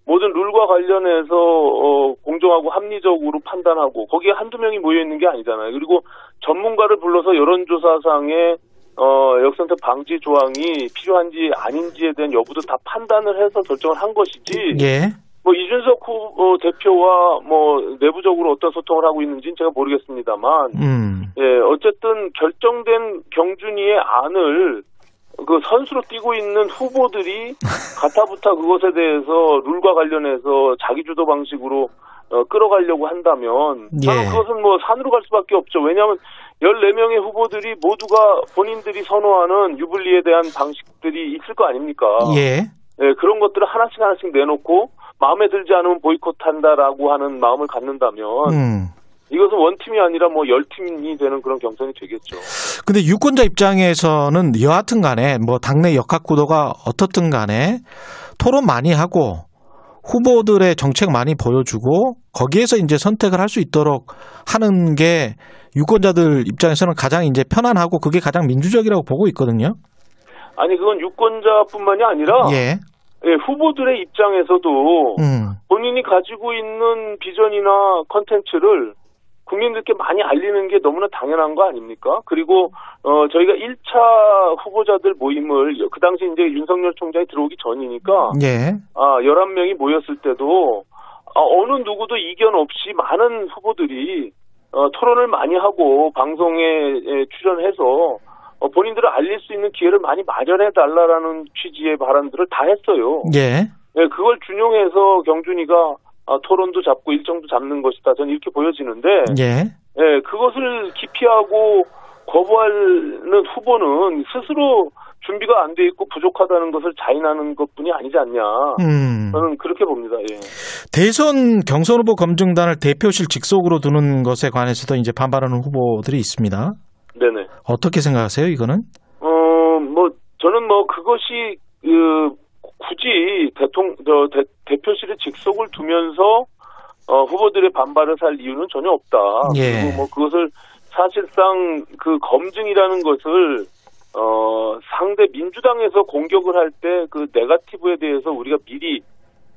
모든 룰과 관련해서 어, 공정하고 합리적으로 판단하고 거기에 한두 명이 모여 있는 게 아니잖아요. 그리고 전문가를 불러서 여론조사상에 어, 역선택 방지 조항이 필요한지 아닌지에 대한 여부도 다 판단을 해서 결정을 한 것이지. 예. 뭐 이준석 후 어, 대표와 뭐 내부적으로 어떤 소통을 하고 있는지는 제가 모르겠습니다만, 음. 예, 어쨌든 결정된 경준이의 안을 그 선수로 뛰고 있는 후보들이 가타부타 그것에 대해서 룰과 관련해서 자기 주도 방식으로 어, 끌어가려고 한다면 저는 예. 그것은 뭐 산으로 갈 수밖에 없죠. 왜냐하면 14명의 후보들이 모두가 본인들이 선호하는 유불리에 대한 방식들이 있을 거 아닙니까? 예. 예, 그런 것들을 하나씩 하나씩 내놓고 마음에 들지 않으면 보이콧한다라고 하는 마음을 갖는다면 음. 이것은 원팀이 아니라 뭐 열팀이 되는 그런 경선이 되겠죠. 근데 유권자 입장에서는 여하튼 간에 뭐 당내 역학 구도가 어떻든 간에 토론 많이 하고 후보들의 정책 많이 보여주고 거기에서 이제 선택을 할 수 있도록 하는 게 유권자들 입장에서는 가장 이제 편안하고 그게 가장 민주적이라고 보고 있거든요. 아니 그건 유권자뿐만이 아니라 예. 예, 후보들의 입장에서도 음. 본인이 가지고 있는 비전이나 컨텐츠를 국민들께 많이 알리는 게 너무나 당연한 거 아닙니까? 그리고 어 저희가 1차 후보자들 모임을 그 당시 이제 윤석열 총장이 들어오기 전이니까 예. 아 11명이 모였을 때도 아, 어느 누구도 이견 없이 많은 후보들이 어, 토론을 많이 하고 방송에 에, 출연해서 어, 본인들을 알릴 수 있는 기회를 많이 마련해 달라라는 취지의 발언들을 다 했어요. 예. 예, 그걸 준용해서 경준이가 아, 토론도 잡고 일정도 잡는 것이다. 저는 이렇게 보여지는데, 예. 예, 그것을 기피하고 거부하는 후보는 스스로 준비가 안 돼 있고 부족하다는 것을 자인하는 것뿐이 아니지 않냐. 음. 저는 그렇게 봅니다. 예. 대선 경선 후보 검증단을 대표실 직속으로 두는 것에 관해서도 이제 반발하는 후보들이 있습니다. 네네. 어떻게 생각하세요, 이거는? 어, 뭐, 저는 뭐, 그것이, 그, 굳이 대통령, 저, 대, 대표실에 직속을 두면서, 어, 후보들의 반발을 살 이유는 전혀 없다. 예. 그리고 뭐, 그것을 사실상 그 검증이라는 것을, 어, 상대 민주당에서 공격을 할 때 그 네가티브에 대해서 우리가 미리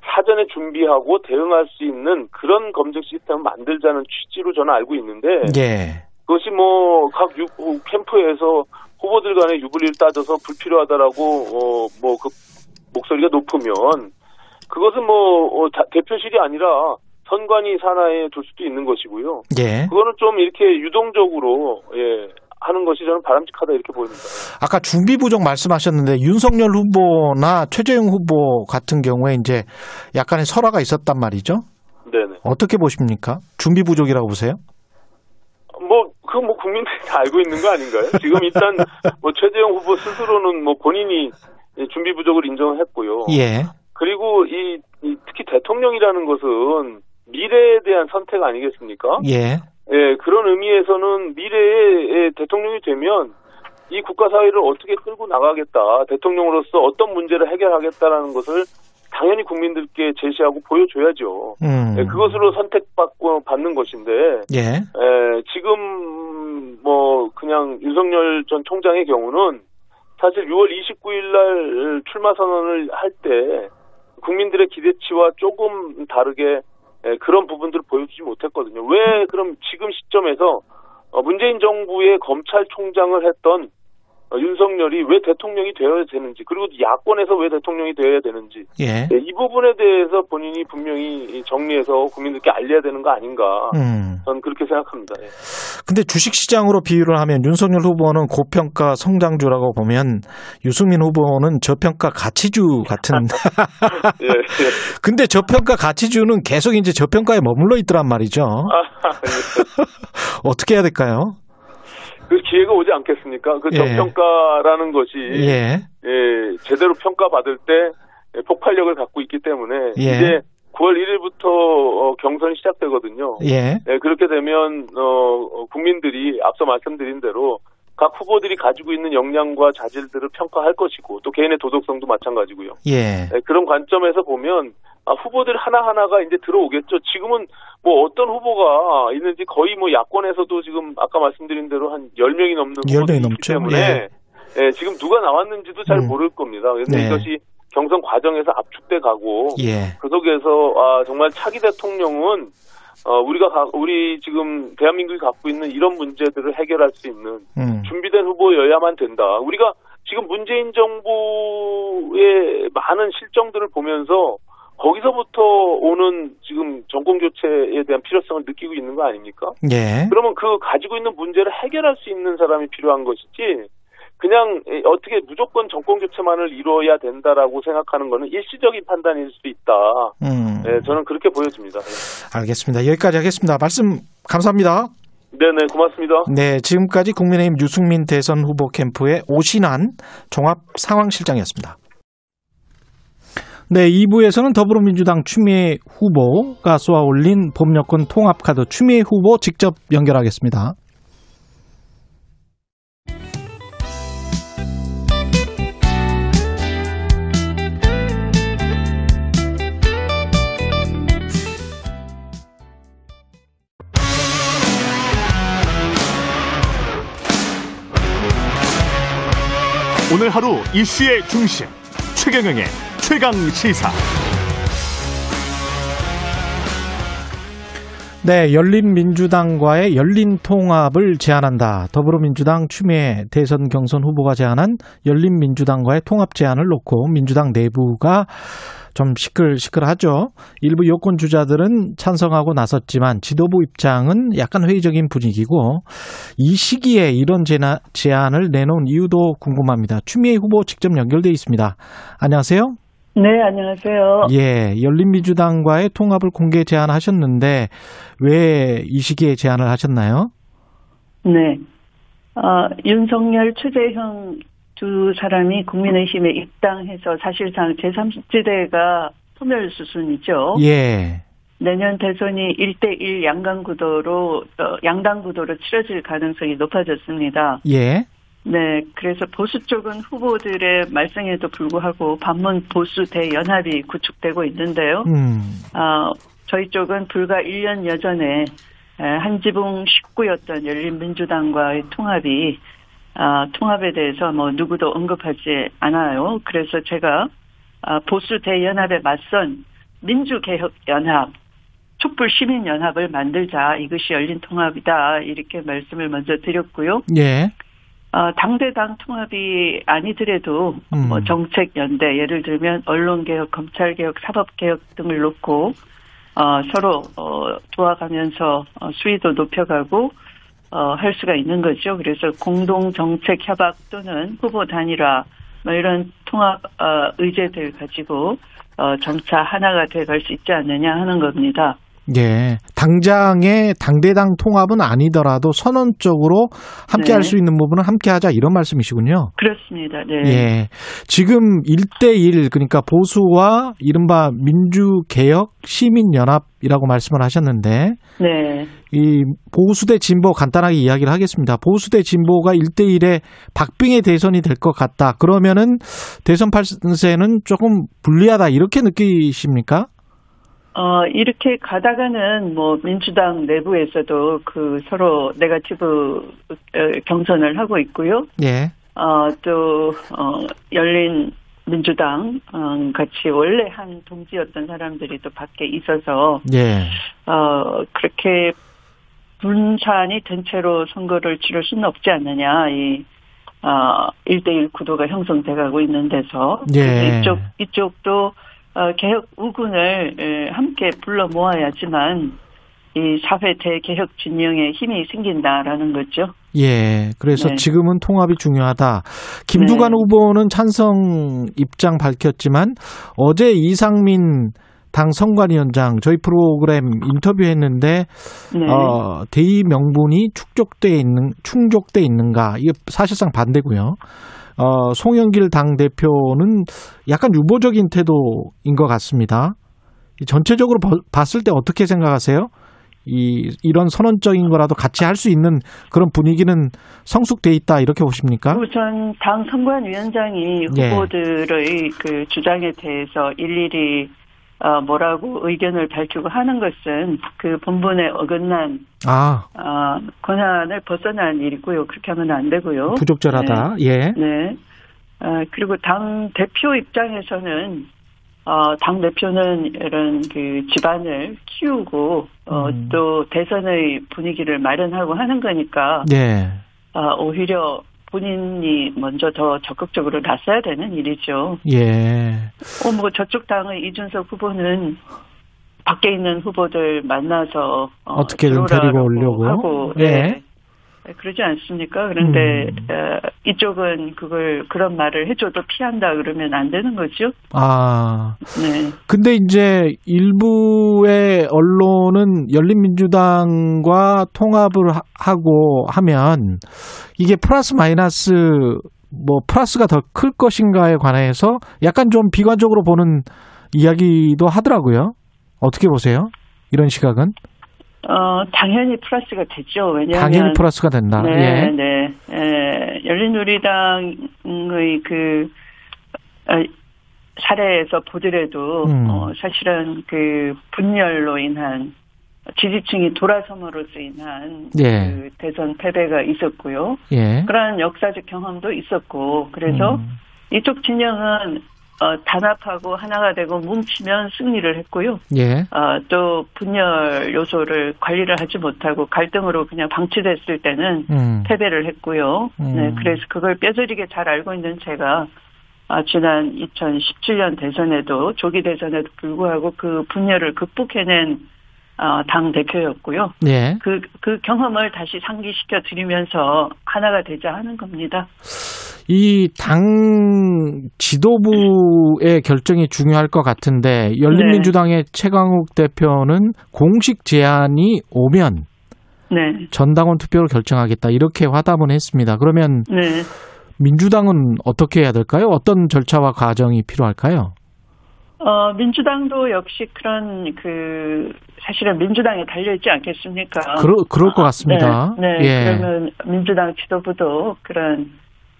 사전에 준비하고 대응할 수 있는 그런 검증 시스템을 만들자는 취지로 저는 알고 있는데, 예. 그것이 뭐 각 캠프에서 후보들 간의 유불리를 따져서 불필요하다라고 어, 뭐그 목소리가 높으면 그것은 뭐 어, 대표실이 아니라 선관위 산하에 둘 수도 있는 것이고요. 예. 그거는 좀 이렇게 유동적으로 예. 하는 것이 저는 바람직하다 이렇게 보입니다. 아까 준비 부족 말씀하셨는데 윤석열 후보나 최재형 후보 같은 경우에 이제 약간의 설화가 있었단 말이죠. 네네. 어떻게 보십니까? 준비 부족이라고 보세요? 그뭐 국민들이 다 알고 있는 거 아닌가요? 지금 일단 뭐 최재형 후보 스스로는 뭐 본인이 준비 부족을 인정을 했고요. 예. 그리고 이, 이 특히 대통령이라는 것은 미래에 대한 선택 아니겠습니까? 예. 예, 그런 의미에서는 미래에 대통령이 되면 이 국가 사회를 어떻게 끌고 나가겠다, 대통령으로서 어떤 문제를 해결하겠다라는 것을 당연히 국민들께 제시하고 보여줘야죠. 음. 네, 그것으로 선택받고 받는 것인데 예. 에, 지금 뭐 그냥 윤석열 전 총장의 경우는 사실 6월 29일 날 출마 선언을 할 때 국민들의 기대치와 조금 다르게 에, 그런 부분들을 보여주지 못했거든요. 왜 그럼 지금 시점에서 어, 문재인 정부의 검찰총장을 했던 어, 윤석열이 왜 대통령이 되어야 되는지 그리고 야권에서 왜 대통령이 되어야 되는지 예. 네, 이 부분에 대해서 본인이 분명히 정리해서 국민들께 알려야 되는 거 아닌가 음. 저는 그렇게 생각합니다. 예. 근데 주식시장으로 비유를 하면 윤석열 후보는 고평가 성장주라고 보면 유승민 후보는 저평가 가치주 같은 예, 예. 근데 저평가 가치주는 계속 이제 저평가에 머물러 있더란 말이죠. 아, 예. 어떻게 해야 될까요? 그 기회가 오지 않겠습니까? 그 예. 저평가라는 것이 예. 예, 제대로 평가받을 때 폭발력을 갖고 있기 때문에 예. 이제 9월 1일부터 어, 경선이 시작되거든요. 예. 예. 그렇게 되면 어, 어, 국민들이 앞서 말씀드린 대로 각 후보들이 가지고 있는 역량과 자질들을 평가할 것이고 또 개인의 도덕성도 마찬가지고요. 예. 예 그런 관점에서 보면 아, 후보들 하나하나가 이제 들어오겠죠. 지금은 뭐 어떤 후보가 있는지 거의 뭐 야권에서도 지금 아까 말씀드린 대로 한 10명이 넘는 10명이 넘죠. 때문에 예. 예, 지금 누가 나왔는지도 잘 음. 모를 겁니다. 그런데 네. 이것이 경선 과정에서 압축돼 가고 예. 그 속에서 아, 정말 차기 대통령은 어, 우리가 가, 우리 지금 대한민국이 갖고 있는 이런 문제들을 해결할 수 있는 음. 준비된 후보여야만 된다. 우리가 지금 문재인 정부의 많은 실정들을 보면서 거기서부터 오는 지금 정권 교체에 대한 필요성을 느끼고 있는 거 아닙니까? 예. 그러면 그 가지고 있는 문제를 해결할 수 있는 사람이 필요한 것이지 그냥 어떻게 무조건 정권 교체만을 이루어야 된다라고 생각하는 것은 일시적인 판단일 수 있다. 음. 네, 저는 그렇게 보여집니다. 네. 알겠습니다. 여기까지 하겠습니다. 말씀 감사합니다. 네네, 고맙습니다. 네, 지금까지 국민의힘 유승민 대선 후보 캠프의 오신환 종합 상황실장이었습니다. 네, 2부에서는 더불어민주당 추미애 후보가 쏘아올린 법여권 통합카드 추미애 후보 직접 연결하겠습니다. 오늘 하루 이슈의 중심 최경영의 최강 시사. 네, 열린민주당과의 열린 통합을 제안한다. 더불어민주당 추미애 대선 경선 후보가 제안한 열린민주당과의 통합 제안을 놓고 민주당 내부가 좀 시끌시끌하죠. 일부 여권 주자들은 찬성하고 나섰지만 지도부 입장은 약간 회의적인 분위기고 이 시기에 이런 제안을 내놓은 이유도 궁금합니다. 추미애 후보 직접 연결돼 있습니다. 안녕하세요. 네, 안녕하세요. 예, 열린민주당과의 통합을 공개 제안하셨는데 왜 이 시기에 제안을 하셨나요? 네, 어, 윤석열, 최재형 두 사람이 국민의힘에 입당해서 사실상 제3지대가 소멸 수순이죠. 예. 내년 대선이 1대1 양강 구도로, 어, 양당 구도로 치러질 가능성이 높아졌습니다. 예. 네, 그래서 보수 쪽은 후보들의 말썽에도 불구하고 반문 보수 대연합이 구축되고 있는데요. 음. 어, 저희 쪽은 불과 1년 여 전에 한 지붕 식구였던 열린민주당과의 통합이 어, 통합에 대해서 뭐 누구도 언급하지 않아요. 그래서 제가 어, 보수 대연합에 맞선 민주개혁연합, 촛불 시민연합을 만들자 이것이 열린 통합이다 이렇게 말씀을 먼저 드렸고요. 예. 어, 당대당 통합이 아니더라도 음. 뭐 정책 연대 예를 들면 언론 개혁, 검찰 개혁, 사법 개혁 등을 놓고 어, 서로 어, 도와가면서 어, 수위도 높여가고 어, 할 수가 있는 거죠. 그래서 공동 정책 협약 또는 후보 단일화 뭐 이런 통합 어, 의제들 가지고 어, 점차 하나가 돼갈 수 있지 않느냐 하는 겁니다. 예. 당장의 당대당 통합은 아니더라도 선언적으로 함께 네. 할수 있는 부분은 함께 하자 이런 말씀이시군요. 그렇습니다. 네. 예. 지금 1대1 그러니까 보수와 이른바 민주개혁 시민연합이라고 말씀을 하셨는데 네. 이 보수 대 진보 간단하게 이야기를 하겠습니다. 보수 대 진보가 1대1의 박빙의 대선이 될 것 같다. 그러면은 대선 판세는 조금 불리하다 이렇게 느끼십니까? 어, 이렇게 가다가는 뭐 민주당 내부에서도 그 서로 네가티브 어, 경선을 하고 있고요. 예. 어, 또, 어, 열린 민주당, 어, 같이 원래 한 동지였던 사람들이 또 밖에 있어서, 예. 어, 그렇게 분산이 된 채로 선거를 치를 수는 없지 않느냐, 이, 어, 1대1 구도가 형성돼 가고 있는 데서. 예. 이쪽, 이쪽도, 어, 개혁 우군을 에, 함께 불러 모아야지만, 이 사회 대개혁 진영에 힘이 생긴다라는 거죠. 예. 그래서 네. 지금은 통합이 중요하다. 김두관 네. 후보는 찬성 입장 밝혔지만 어제 이상민 당 선관위원장 저희 프로그램 인터뷰했는데 네. 어, 대의 명분이 축적돼 있는 충족돼 있는가 이게 사실상 반대고요. 어, 송영길 당 대표는 약간 유보적인 태도인 것 같습니다. 이 전체적으로 버- 봤을 때 어떻게 생각하세요? 이 이런 선언적인 거라도 같이 할 수 있는 그런 분위기는 성숙돼 있다 이렇게 보십니까? 우선 당 선관위원장이 예. 후보들의 그 주장에 대해서 일일이 어, 뭐라고 의견을 밝히고 하는 것은 그 본분에 어긋난 아 어, 권한을 벗어난 일이고요. 그렇게 하면 안 되고요. 부적절하다. 예. 네. 어, 그리고 당 대표 입장에서는 어, 당 대표는 이런 그 집안을 키우고 어, 음. 또 대선의 분위기를 마련하고 하는 거니까 예. 아, 오히려 본인이 먼저 더 적극적으로 나서야 되는 일이죠. 예. 어, 뭐 저쪽 당의 이준석 후보는 밖에 있는 후보들 만나서 어, 어떻게든 데리고 오려고. 하고 예. 네. 네, 그러지 않습니까? 그런데 음. 어, 이쪽은 그걸 그런 말을 해줘도 피한다 그러면 안 되는 거죠. 아. 네, 근데 이제 일부의 언론은 열린민주당과 통합을 하- 하고 하면 이게 플러스 마이너스 뭐 플러스가 더 클 것인가에 관해서 약간 좀 비관적으로 보는 이야기도 하더라고요. 어떻게 보세요? 이런 시각은 어, 당연히 플러스가 되죠. 왜냐하면 당연히 플러스가 된다. 네, 예. 네. 에, 열린우리당의 그 어, 사례에서 보더라도 음. 어, 사실은 그 분열로 인한 지지층이 돌아섬으로써 인한 예. 그 대선 패배가 있었고요. 예. 그러한 역사적 경험도 있었고 그래서 음. 이쪽 진영은 어, 단합하고 하나가 되고 뭉치면 승리를 했고요. 예. 어, 또 분열 요소를 관리를 하지 못하고 갈등으로 그냥 방치됐을 때는 음. 패배를 했고요. 음. 네, 그래서 그걸 뼈저리게 잘 알고 있는 제가 아, 지난 2017년 대선에도 조기 대선에도 불구하고 그 분열을 극복해낸 어, 당 대표였고요. 네. 그, 그 경험을 다시 상기시켜 드리면서 하나가 되자 하는 겁니다. 이 당 지도부의 결정이 중요할 것 같은데 열린민주당의 네. 최강욱 대표는 공식 제안이 오면 네. 전당원 투표로 결정하겠다 이렇게 화답은 했습니다. 그러면 네. 민주당은 어떻게 해야 될까요? 어떤 절차와 과정이 필요할까요? 어, 민주당도 역시 그런 그 사실은 민주당에 달려 있지 않겠습니까? 그러, 그럴 것 같습니다. 네, 네. 예. 그러면 민주당 지도부도 그런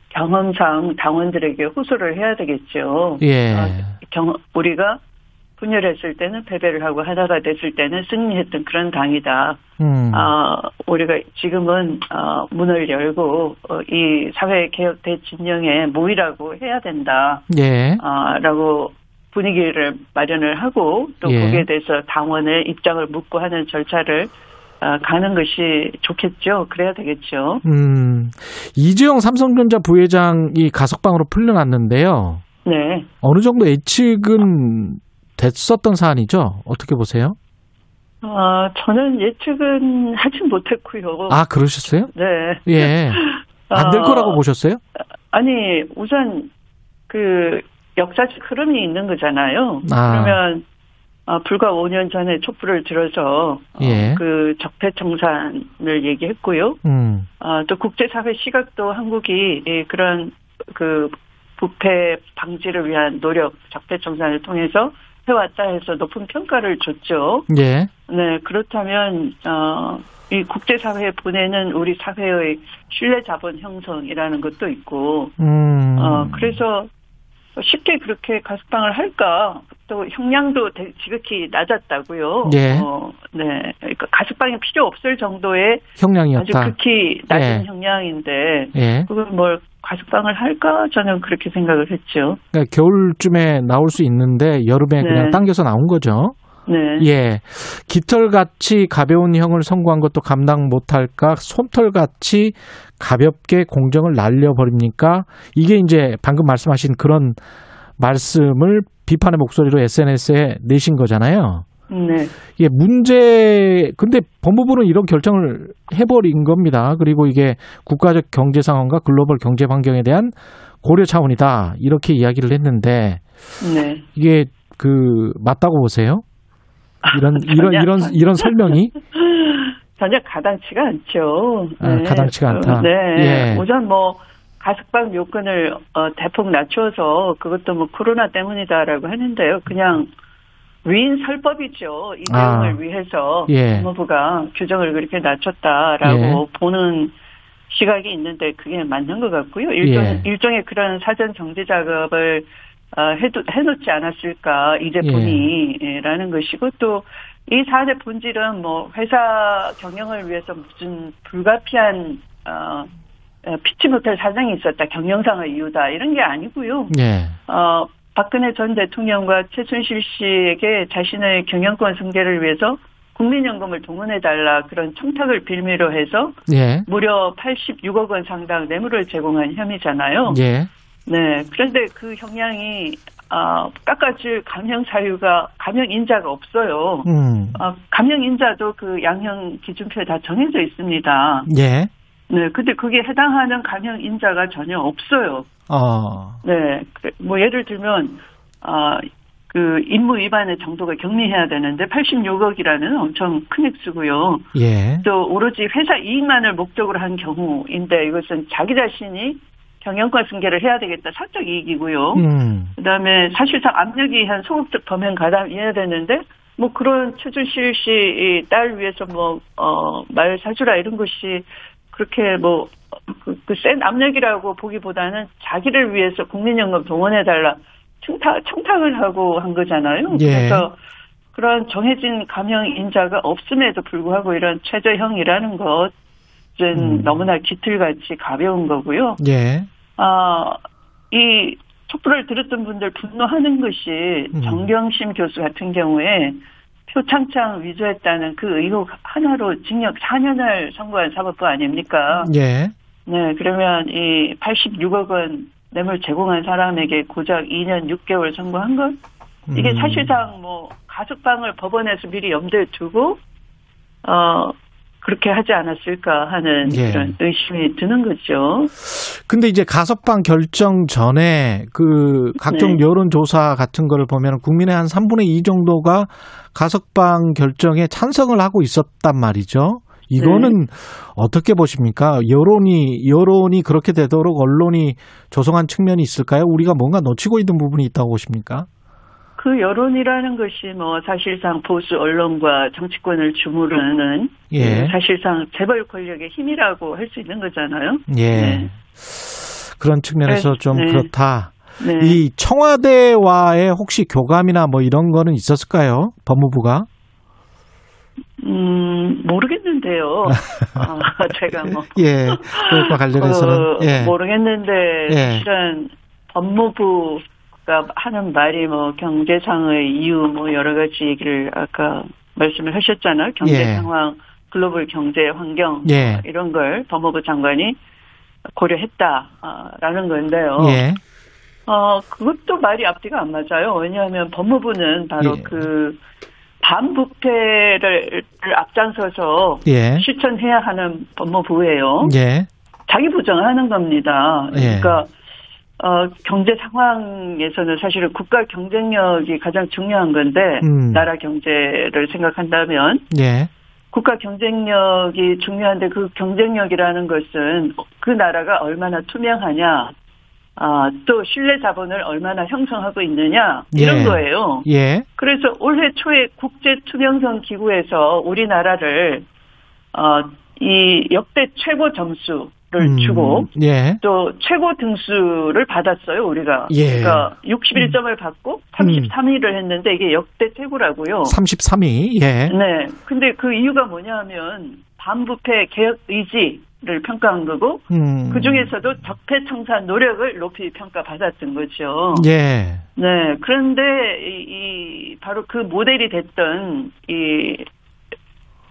경험상 당원들에게 호소를 해야 되겠죠. 예. 어, 경, 우리가 분열했을 때는 패배를 하고 하나가 됐을 때는 승리했던 그런 당이다. 음. 어, 우리가 지금은 어, 문을 열고 어, 이 사회 개혁 대진영에 모이라고 해야 된다. 예. 어, 라고 분위기를 마련을 하고 또 예. 거기에 대해서 당원의 입장을 묻고 하는 절차를 어, 가는 것이 좋겠죠. 그래야 되겠죠. 음, 이재용 삼성전자 부회장이 가석방으로 풀려났는데요. 네. 어느 정도 예측은 됐었던 사안이죠. 어떻게 보세요? 어, 저는 예측은 하진 못했고요. 아, 그러셨어요? 네. 예. 안 될 거라고 어, 보셨어요? 아니, 우선 그 역사적 흐름이 있는 거잖아요. 아. 그러면 어, 불과 5년 전에 촛불을 들어서 어, 예. 그 적폐청산을 얘기했고요. 음. 어, 또 국제사회 시각도 한국이 예, 그런 그 부패 방지를 위한 노력, 적폐청산을 통해서 해왔다 해서 높은 평가를 줬죠. 예. 네, 그렇다면, 어, 이 국제사회에 보내는 우리 사회의 신뢰 자본 형성이라는 것도 있고, 음. 어, 그래서 쉽게 그렇게 가석방을 할까? 또 형량도 지극히 낮았다고요. 예. 어, 네. 그러니까 가석방이 필요 없을 정도의 형량이었다. 아주 극히 낮은 예. 형량인데 예. 그걸 뭘 가석방을 할까? 저는 그렇게 생각을 했죠. 그러니까 겨울쯤에 나올 수 있는데 여름에 네. 그냥 당겨서 나온 거죠. 네. 예. 깃털같이 가벼운 형을 선고한 것도 감당 못할까? 손털같이 가볍게 공정을 날려버립니까? 이게 이제 방금 말씀하신 그런 말씀을 비판의 목소리로 SNS에 내신 거잖아요. 네. 이게 문제, 근데 법무부는 이런 결정을 해버린 겁니다. 그리고 이게 국가적 경제 상황과 글로벌 경제 환경에 대한 고려 차원이다. 이렇게 이야기를 했는데, 네. 이게 그, 맞다고 보세요? 이런, 이런, 이런, 이런 설명이? 전혀 가당치가 않죠. 아, 네. 가당치가 않다. 네. 예. 우선 뭐 가석방 요건을 어, 대폭 낮춰서 그것도 뭐 코로나 때문이다라고 하는데요. 그냥 위인 설법이죠. 이 내용을 아, 위해서 예. 법무부가 규정을 그렇게 낮췄다라고 예. 보는 시각이 있는데 그게 맞는 것 같고요. 일종, 예. 일종의 그런 사전 정지 작업을 어, 해도, 해놓지 않았을까 이제 보니라는 예. 것이고 또 이 사안의 본질은 뭐 회사 경영을 위해서 무슨 불가피한 어, 어 피치 못할 사정이 있었다 경영상의 이유다 이런 게 아니고요. 네. 어 박근혜 전 대통령과 최순실 씨에게 자신의 경영권 승계를 위해서 국민연금을 동원해달라 그런 청탁을 빌미로 해서 예. 무려 86억 원 상당 뇌물을 제공한 혐의잖아요. 예. 네. 그런데 그 형량이 어, 깎아줄 감형 사유가 감형 인자가 없어요. 음. 어, 감형 인자도 그 양형 기준표에 다 정해져 있습니다. 예. 네, 근데 그게 해당하는 감형 인자가 전혀 없어요. 어. 네, 그, 뭐 예를 들면 아, 그 임무 위반의 정도가 경미해야 되는데 86억이라는 엄청 큰 액수고요. 예. 또 오로지 회사 이익만을 목적으로 한 경우인데 이것은 자기 자신이 경영권 승계를 해야 되겠다. 사적 이익이고요. 음. 그다음에 사실상 압력이 한 소극적 범행 가담이어야 되는데 뭐 그런 최준실 씨 딸 위해서 뭐어말 사주라 이런 것이 그렇게 뭐 그센 그 압력이라고 보기보다는 자기를 위해서 국민연금 동원해 달라 청탁 청탁을 하고 한 거잖아요. 예. 그래서 그런 정해진 감형 인자가 없음에도 불구하고 이런 최저형이라는 것은 음. 너무나 깃틀같이 가벼운 거고요. 예. 아, 이 촛불을 들었던 분들 분노하는 것이 음. 정경심 교수 같은 경우에 표창장 위조했다는 그 의혹 하나로 징역 4년을 선고한 사법부 아닙니까? 예. 네, 그러면 이 86억 원 뇌물 제공한 사람에게 고작 2년 6개월 선고한 것? 이게 음. 사실상 뭐 가석방을 법원에서 미리 염두에 두고 어 그렇게 하지 않았을까 하는 예. 그런 의심이 드는 거죠. 근데 이제 가석방 결정 전에 그 각종 네. 여론조사 같은 거를 보면 국민의 한 3분의 2 정도가 가석방 결정에 찬성을 하고 있었단 말이죠. 이거는 네. 어떻게 보십니까? 여론이 여론이 그렇게 되도록 언론이 조성한 측면이 있을까요? 우리가 뭔가 놓치고 있는 부분이 있다고 보십니까? 그 여론이라는 것이 뭐 사실상 보수 언론과 정치권을 주무르는 예. 사실상 재벌 권력의 힘이라고 할 수 있는 거잖아요. 예. 네. 그런 측면에서 네. 좀 네. 그렇다. 네. 이 청와대와의 혹시 교감이나 뭐 이런 거는 있었을까요? 법무부가? 음, 모르겠는데요. 아, 제가 뭐. 예, 그것과 관련해서는. 어, 예. 모르겠는데, 예. 실은 법무부 그러니까 하는 말이 뭐 경제상의 이유 뭐 여러 가지 얘기를 아까 말씀을 하셨잖아요. 경제 예. 상황, 글로벌 경제 환경 예. 이런 걸 법무부 장관이 고려했다라는 건데요. 예. 어 그것도 말이 앞뒤가 안 맞아요. 왜냐하면 법무부는 바로 예. 그 반부패를 앞장서서 예. 실천해야 하는 법무부예요. 예. 자기 부정하는 겁니다. 그러니까 어, 경제 상황에서는 사실은 국가 경쟁력이 가장 중요한 건데, 음. 나라 경제를 생각한다면, 예. 국가 경쟁력이 중요한데 그 경쟁력이라는 것은 그 나라가 얼마나 투명하냐, 아, 또 신뢰 자본을 얼마나 형성하고 있느냐, 이런 예. 거예요. 예. 그래서 올해 초에 국제 투명성 기구에서 우리나라를, 어, 이 역대 최고 점수, 를 음, 주고 예. 또 최고 등수를 받았어요 우리가 예. 그러니까 61점을 받고 33위를 음. 했는데 이게 역대 최고라고요. 33위 예. 네. 근데 그 이유가 뭐냐면 반부패 개혁 의지를 평가한 거고 음. 그 중에서도 적폐 청산 노력을 높이 평가받았던 거죠. 예. 네. 그런데 이, 이 바로 그 모델이 됐던 이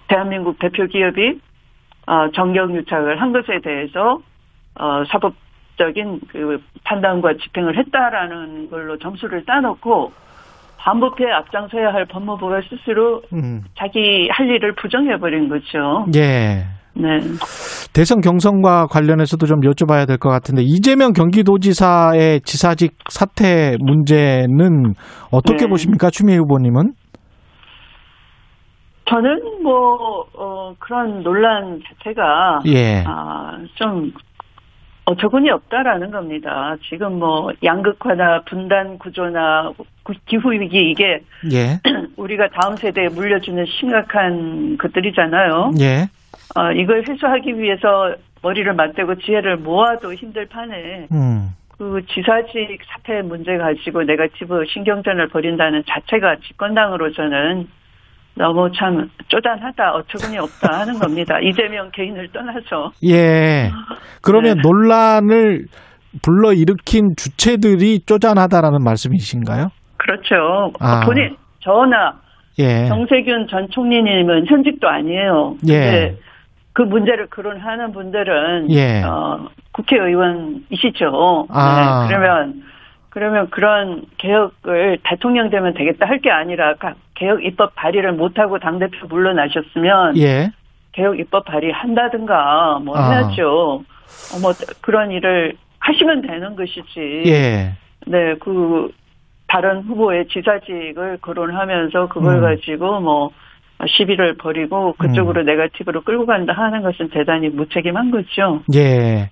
대한민국 대표 기업이 어, 정경 유착을 한 것에 대해서 어, 사법적인 그 판단과 집행을 했다라는 걸로 점수를 따놓고 반부패 앞장서야 할 법무부가 스스로 음. 자기 할 일을 부정해버린 거죠. 예. 네. 대선 경선과 관련해서도 좀 여쭤봐야 될 것 같은데 이재명 경기도지사의 지사직 사퇴 문제는 어떻게 네. 보십니까, 추미애 후보님은? 저는 뭐 어, 그런 논란 자체가 예. 아, 좀 어처구니 없다라는 겁니다. 지금 뭐 양극화나 분단 구조나 기후 위기 이게 예. 우리가 다음 세대에 물려주는 심각한 것들이잖아요. 예. 어, 이걸 해소하기 위해서 머리를 맞대고 지혜를 모아도 힘들 판에 음. 그 지사직 사태 문제 가지고 네가티브 신경전을 벌인다는 자체가 집권당으로서는 너무 참 쪼잔하다, 어처구니 없다 하는 겁니다. 이재명 개인을 떠나서. 예. 그러면 네. 논란을 불러 일으킨 주체들이 쪼잔하다라는 말씀이신가요? 그렇죠. 아. 본인, 저나 예. 정세균 전 총리님은 현직도 아니에요. 예. 그 문제를 거론하는 분들은 예. 어, 국회의원이시죠. 아. 네, 그러면 그러면 그런 개혁을 대통령 되면 되겠다 할 게 아니라 개혁 입법 발의를 못하고 당대표 물러나셨으면 예. 개혁 입법 발의 한다든가 뭐 아. 해야죠. 어, 뭐 그런 일을 하시면 되는 것이지. 예. 네, 그 다른 후보의 지사직을 거론하면서 그걸 음. 가지고 뭐 시비를 벌이고 그쪽으로 음. 네가티브로 끌고 간다 하는 것은 대단히 무책임한 거죠. 예.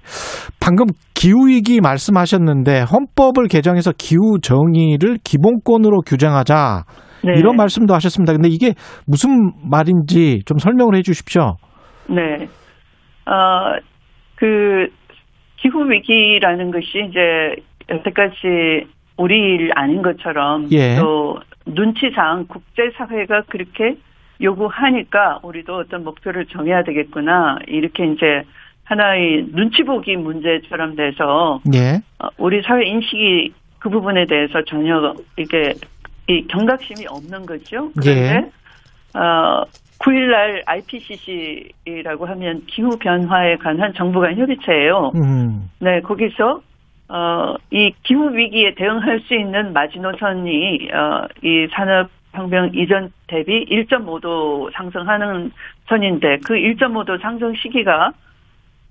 방금 기후위기 말씀하셨는데 헌법을 개정해서 기후 정의를 기본권으로 규정하자. 네. 이런 말씀도 하셨습니다. 근데 이게 무슨 말인지 좀 설명을 해 주십시오. 네. 어, 그 기후위기라는 것이 이제 여태까지 우리 일 아닌 것처럼 예. 또 눈치상 국제사회가 그렇게 요구하니까 우리도 어떤 목표를 정해야 되겠구나. 이렇게 이제 하나의 눈치 보기 문제처럼 돼서 예. 어, 우리 사회 인식이 그 부분에 대해서 전혀 이게 이 경각심이 없는 거죠. 그런데 예. 어 9일날 IPCC라고 하면 기후 변화에 관한 정부 간 협의체예요. 음. 네, 거기서 어, 이 기후 위기에 대응할 수 있는 마지노선이 어, 이 산업 혁명 이전 대비 1.5도 상승하는 선인데 그 1.5도 상승 시기가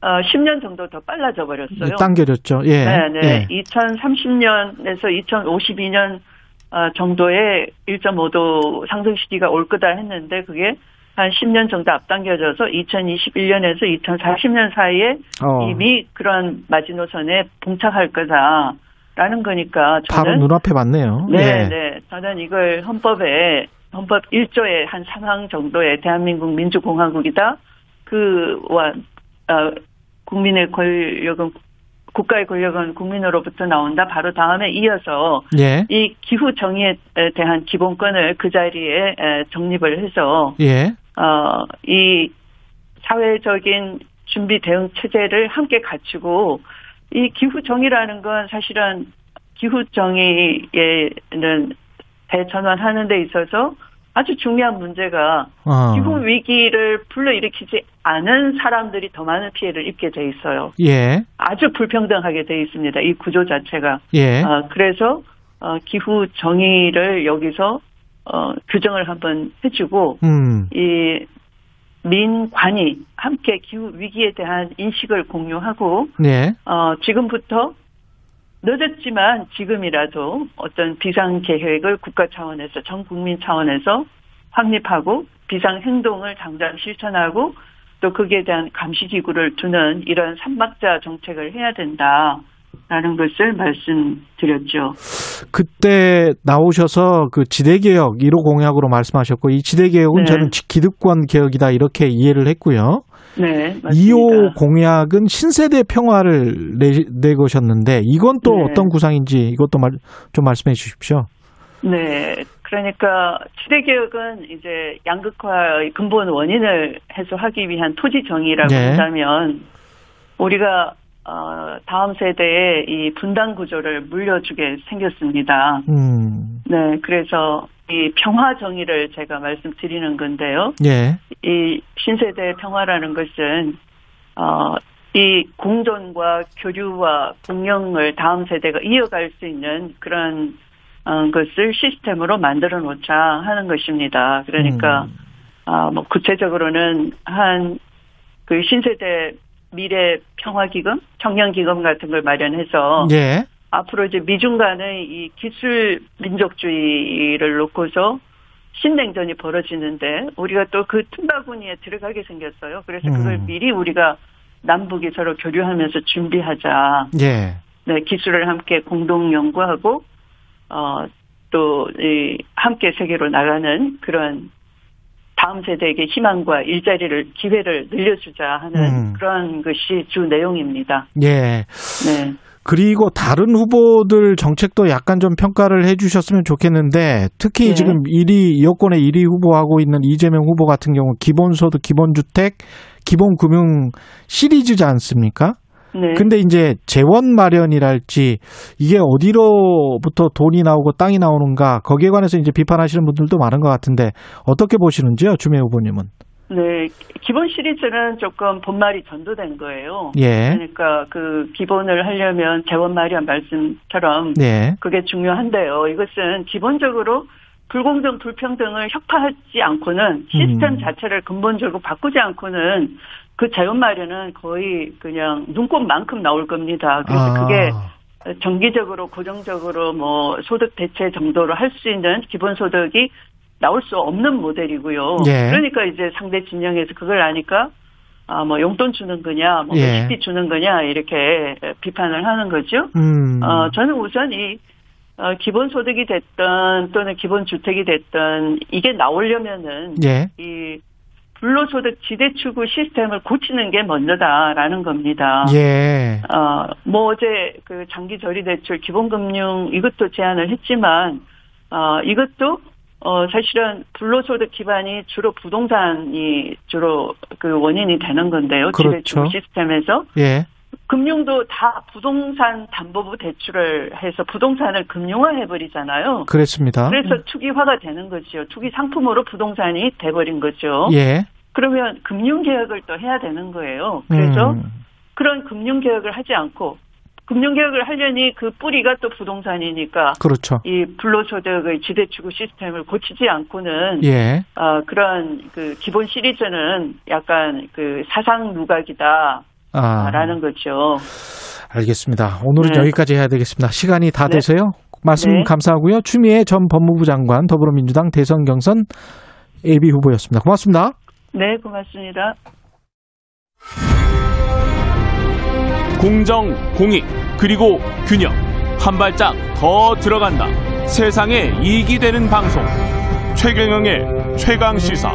어, 10년 정도 더 빨라져 버렸어요. 당겨졌죠. 예. 네, 네. 예. 2030년에서 2052년 어, 정도의 1.5도 상승 시기가 올 거다 했는데 그게 한 10년 정도 앞당겨져서 2021년에서 2040년 사이에 어. 이미 그런 마지노선에 봉착할 거다 라는 거니까 바로 저는 눈앞에 맞네요. 네, 예. 네. 저는 이걸 헌법에 헌법 1조의 한 상황 정도의 대한민국 민주공화국이다. 그와 어, 국민의 권력은 국가의 권력은 국민으로부터 나온다. 바로 다음에 이어서 예. 이 기후 정의에 대한 기본권을 그 자리에 에, 정립을 해서 예. 어, 이 사회적인 준비 대응 체제를 함께 갖추고 이 기후 정의라는 건 사실은 기후 정의에는 대전환하는 데 있어서 아주 중요한 문제가 어. 기후 위기를 불러일으키지 않은 사람들이 더 많은 피해를 입게 돼 있어요. 예. 아주 불평등하게 돼 있습니다. 이 구조 자체가. 예. 어, 그래서 어, 기후 정의를 여기서 어, 규정을 한번 해주고 음. 이 민관이 함께 기후 위기에 대한 인식을 공유하고 예. 어, 지금부터 늦었지만 지금이라도 어떤 비상 계획을 국가 차원에서 전 국민 차원에서 확립하고 비상 행동을 당장 실천하고 또 거기에 대한 감시 기구를 두는 이런 삼박자 정책을 해야 된다 라는 것을 말씀드렸죠. 그때 나오셔서 그 지대개혁 1호 공약으로 말씀하셨고 이 지대개혁은 네. 저는 지- 기득권 개혁이다 이렇게 이해를 했고요. 네, 맞습니다. 2호 공약은 신세대 평화를 내, 내거셨는데 이건 또 네. 어떤 구상인지 이것도 말, 좀 말씀해 주십시오. 네. 그러니까 시대개혁은 이제 양극화의 근본 원인을 해소하기 위한 토지 정의라고 네. 한다면 우리가 어, 다음 세대에 이 분단 구조를 물려주게 생겼습니다. 음. 네, 그래서 이 평화 정의를 제가 말씀드리는 건데요. 예. 이 신세대 평화라는 것은 어, 이 공존과 교류와 공영을 다음 세대가 이어갈 수 있는 그런 어, 것을 시스템으로 만들어 놓자 하는 것입니다. 그러니까 음. 아, 뭐 구체적으로는 한 그 신세대 미래 평화 기금, 청년 기금 같은 걸 마련해서 예. 앞으로 이제 미중 간의 이 기술 민족주의를 놓고서 신냉전이 벌어지는데 우리가 또 그 틈바구니에 들어가게 생겼어요. 그래서 그걸 음. 미리 우리가 남북이 서로 교류하면서 준비하자. 예. 네, 기술을 함께 공동 연구하고 어 또 이 함께 세계로 나가는 그런 다음 세대에게 희망과 일자리를 기회를 늘려주자 하는 음. 그런 것이 주 내용입니다. 예. 네. 그리고 다른 후보들 정책도 약간 좀 평가를 해 주셨으면 좋겠는데 특히 네. 지금 1위 여권의 1위 후보하고 있는 이재명 후보 같은 경우 기본소득, 기본주택, 기본금융 시리즈지 않습니까? 네. 근데 이제 재원 마련이랄지 이게 어디로부터 돈이 나오고 땅이 나오는가 거기에 관해서 이제 비판하시는 분들도 많은 것 같은데 어떻게 보시는지요, 주미 후보님은? 네, 기본 시리즈는 조금 본말이 전도된 거예요. 예, 그러니까 그 기본을 하려면 재원 마련 말씀처럼 네, 그게 중요한데요. 이것은 기본적으로 불공정 불평등을 혁파하지 않고는 시스템 음. 자체를 근본적으로 바꾸지 않고는 그 재원 마련은 거의 그냥 눈꽃만큼 나올 겁니다. 그래서 아, 그게 정기적으로 고정적으로 뭐 소득 대체 정도로 할 수 있는 기본 소득이 나올 수 없는 모델이고요. 예. 그러니까 이제 상대 진영에서 그걸 아니까 아 뭐 용돈 주는 거냐, 뭐 예. 식비 주는 거냐 이렇게 비판을 하는 거죠. 음, 어 저는 우선 이 어, 기본 소득이 됐던 또는 기본 주택이 됐던 이게 나오려면은 예, 이 불로소득 지대추구 시스템을 고치는 게 먼저다라는 겁니다. 예, 어, 뭐 어제 그 장기 저리 대출 기본금융 이것도 제안을 했지만 어, 이것도 어, 사실은 불로소득 기반이 주로 부동산이 주로 그 원인이 되는 건데요. 그렇죠. 지배주고 시스템에서. 예. 금융도 다 부동산 담보부 대출을 해서 부동산을 금융화해 버리잖아요. 그렇습니다. 그래서 투기화가 되는 거죠. 투기 상품으로 부동산이 돼버린 거죠. 예. 그러면 금융 개혁을 또 해야 되는 거예요. 그래서 음. 그런 금융 개혁을 하지 않고 금융 개혁을 하려니 그 뿌리가 또 부동산이니까 그렇죠. 이 불로소득의 지대추구 시스템을 고치지 않고는 예. 어, 그런 그 기본 시리즈는 약간 그 사상 누각이다. 아. 라는 거죠. 알겠습니다. 오늘은 네. 여기까지 해야 되겠습니다. 시간이 다 네. 돼서요. 말씀 네. 감사하고요. 추미애 전 법무부 장관 더불어민주당 대선 경선 예비 후보였습니다. 고맙습니다. 네, 고맙습니다. 공정, 공익, 그리고 균형. 한 발짝 더 들어간다. 세상에 이익이 되는 방송. 최경영의 최강 시사.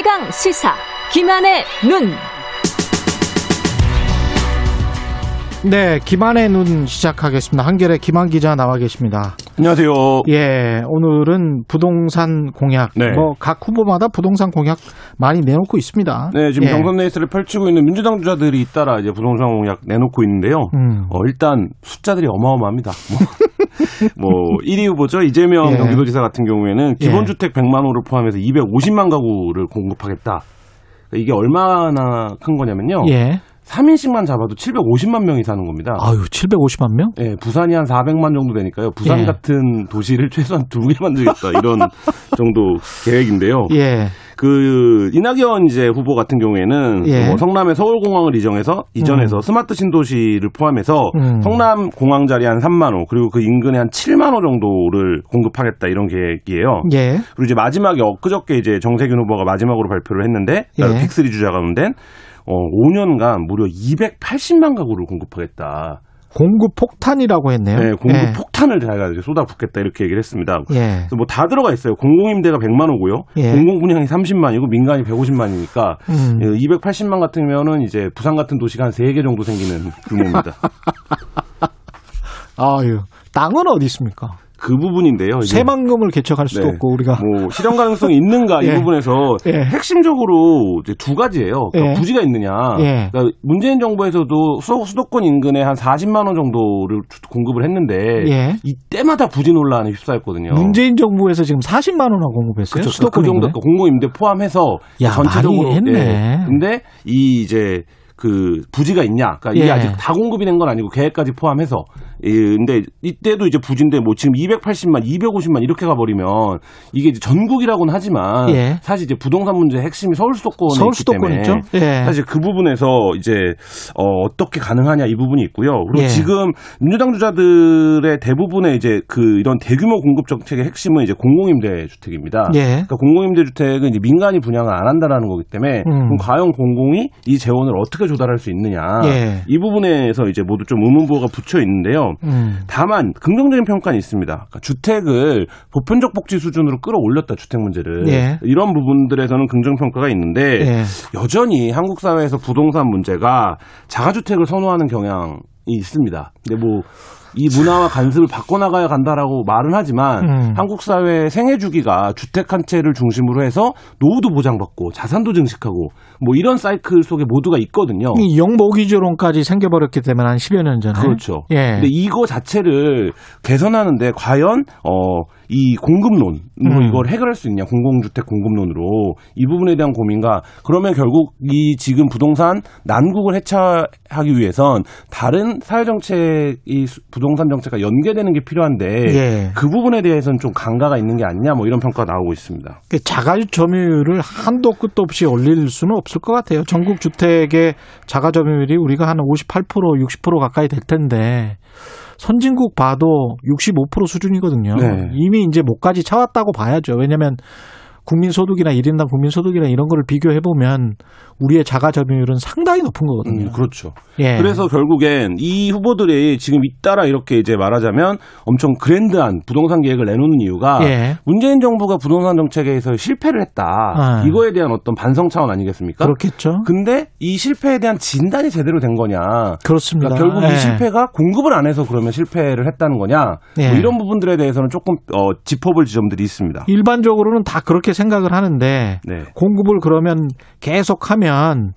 최강 시사 김한의 눈. 네, 김한의 눈 시작하겠습니다. 한결의 김한 기자 나와 계십니다. 안녕하세요. 예, 오늘은 부동산 공약, 네. 뭐각 후보마다 부동산 공약 많이 내놓고 있습니다. 네, 지금 예. 경선 레이스를 펼치고 있는 민주당 주자들이 잇따라 이제 부동산 공약 내놓고 있는데요. 음. 어, 일단 숫자들이 어마어마합니다. 뭐, 뭐 1위 후보죠. 이재명 예. 경기도지사 같은 경우에는 기본주택 100만 호를 포함해서 250만 가구를 공급하겠다. 이게 얼마나 큰 거냐면요. 예. 3인씩만 잡아도 750만 명이 사는 겁니다. 아유, 750만 명? 예, 부산이 한 400만 정도 되니까요. 부산 예. 같은 도시를 최소한 두 개 만들겠다. 이런 정도 계획인데요. 예. 그 이낙연 이제 후보 같은 경우에는 예. 뭐 성남에 서울공항을 이전해서 이전해서 스마트 신도시를 포함해서 음. 성남 공항 자리 한 3만 호 그리고 그 인근에 한 7만 호 정도를 공급하겠다 이런 계획이에요. 예. 그리고 이제 마지막에 엊그저께 이제 정세균 후보가 마지막으로 발표를 했는데 예. 빅3 주자 가운데 어 5년간 무려 280만 가구를 공급하겠다. 공급 폭탄이라고 했네요. 네, 공급 예. 폭탄을 제가 이제 쏟아 붓겠다 이렇게 얘기를 했습니다. 예. 그래서 뭐다 들어가 있어요. 공공임대가 100만 호고요. 예. 공공분양이 30만이고 민간이 150만이니까 예, 음. 280만 같으면은 이제 부산 같은 도시가 한 3개 정도 생기는 규모입니다. 아유, 땅은 어디 있습니까? 그 부분인데요. 새만금을 개척할 수도 네. 없고 우리가 뭐 실현 가능성이 있는가 이 예. 부분에서 예. 핵심적으로 이제 두 가지예요. 그러니까 예. 부지가 있느냐. 예. 그러니까 문재인 정부에서도 수, 수도 권 인근에 한 40만 원 정도를 주- 공급을 했는데 예. 이때마다 부지 논란에 휩싸였거든요. 문재인 정부에서 지금 40만 원을 공급했어요. 그렇죠. 수도권 그 정도 인근에? 공공 임대 포함해서 야, 전체적으로 많이 했네. 예. 근데 이 이제 그 부지가 있냐? 그러니까 이게 예. 아직 다 공급이 된 건 아니고 계획까지 포함해서. 예, 근데 이때도 이제 부지인데 뭐 지금 280만, 250만 이렇게 가버리면 이게 이제 전국이라고는 하지만 예. 사실 이제 부동산 문제의 핵심이 서울 수도권에 서울 있기 수도권 때문에 있죠. 예. 사실 그 부분에서 이제 어, 어떻게 가능하냐 이 부분이 있고요. 그리고 예. 지금 민주당 주자들의 대부분의 이제 그 이런 대규모 공급 정책의 핵심은 이제 공공임대 주택입니다. 예. 그러니까 공공임대 주택은 이제 민간이 분양을 안 한다라는 거기 때문에 음. 과연 공공이 이 재원을 어떻게 조달할 수 있느냐 예. 이 부분에서 이제 모두 좀 의문부호가 붙여 있는데요. 음. 다만 긍정적인 평가는 있습니다. 그러니까 주택을 보편적 복지 수준으로 끌어올렸다 주택 문제를 예. 이런 부분들에서는 긍정 평가가 있는데 예. 여전히 한국 사회에서 부동산 문제가 자가주택을 선호하는 경향이 있습니다. 근데 뭐이 문화와 관습을 바꿔나가야 간다라고 말은 하지만 음. 한국 사회 생애 주기가 주택 한 채를 중심으로 해서 노후도 보장받고 자산도 증식하고 뭐 이런 사이클 속에 모두가 있거든요. 이 영모기조론까지 생겨버렸기 때문에 한 10여 년 전에. 그렇죠. 예. 근데 이거 자체를 개선하는데 과연 어 이 공급론으로 음. 이걸 해결할 수 있냐 공공주택 공급론으로 이 부분에 대한 고민과 그러면 결국 이 지금 부동산 난국을 해체하기 위해선 다른 사회 정책이 수- 부동산 정책과 연계되는 게 필요한데 예. 그 부분에 대해서는 좀 강가가 있는 게 아니냐 뭐 이런 평가가 나오고 있습니다. 그 자가 점유율을 한도 끝도 없이 올릴 수는 없을 것 같아요. 전국 주택의 자가 점유율이 우리가 한 58% 60% 가까이 될 텐데 선진국 봐도 65% 수준이거든요. 네. 이미 이제 목까지 차왔다고 봐야죠. 왜냐하면 국민소득이나 1인당 국민소득이나 이런 거를 비교해 보면 우리의 자가 점유율은 상당히 높은 거거든요. 음, 그렇죠. 예. 그래서 결국엔 이 후보들이 지금 잇따라 이렇게 이제 말하자면 엄청 그랜드한 부동산 계획을 내놓는 이유가 예. 문재인 정부가 부동산 정책에서 실패를 했다. 아. 이거에 대한 어떤 반성 차원 아니겠습니까? 그렇겠죠. 근데 이 실패에 대한 진단이 제대로 된 거냐? 그렇습니다. 그러니까 결국 예. 이 실패가 공급을 안 해서 그러면 실패를 했다는 거냐? 예. 뭐 이런 부분들에 대해서는 조금 어, 짚어볼 지점들이 있습니다. 일반적으로는 다 그렇게 생각을 하는데 네. 공급을 그러면 계속하면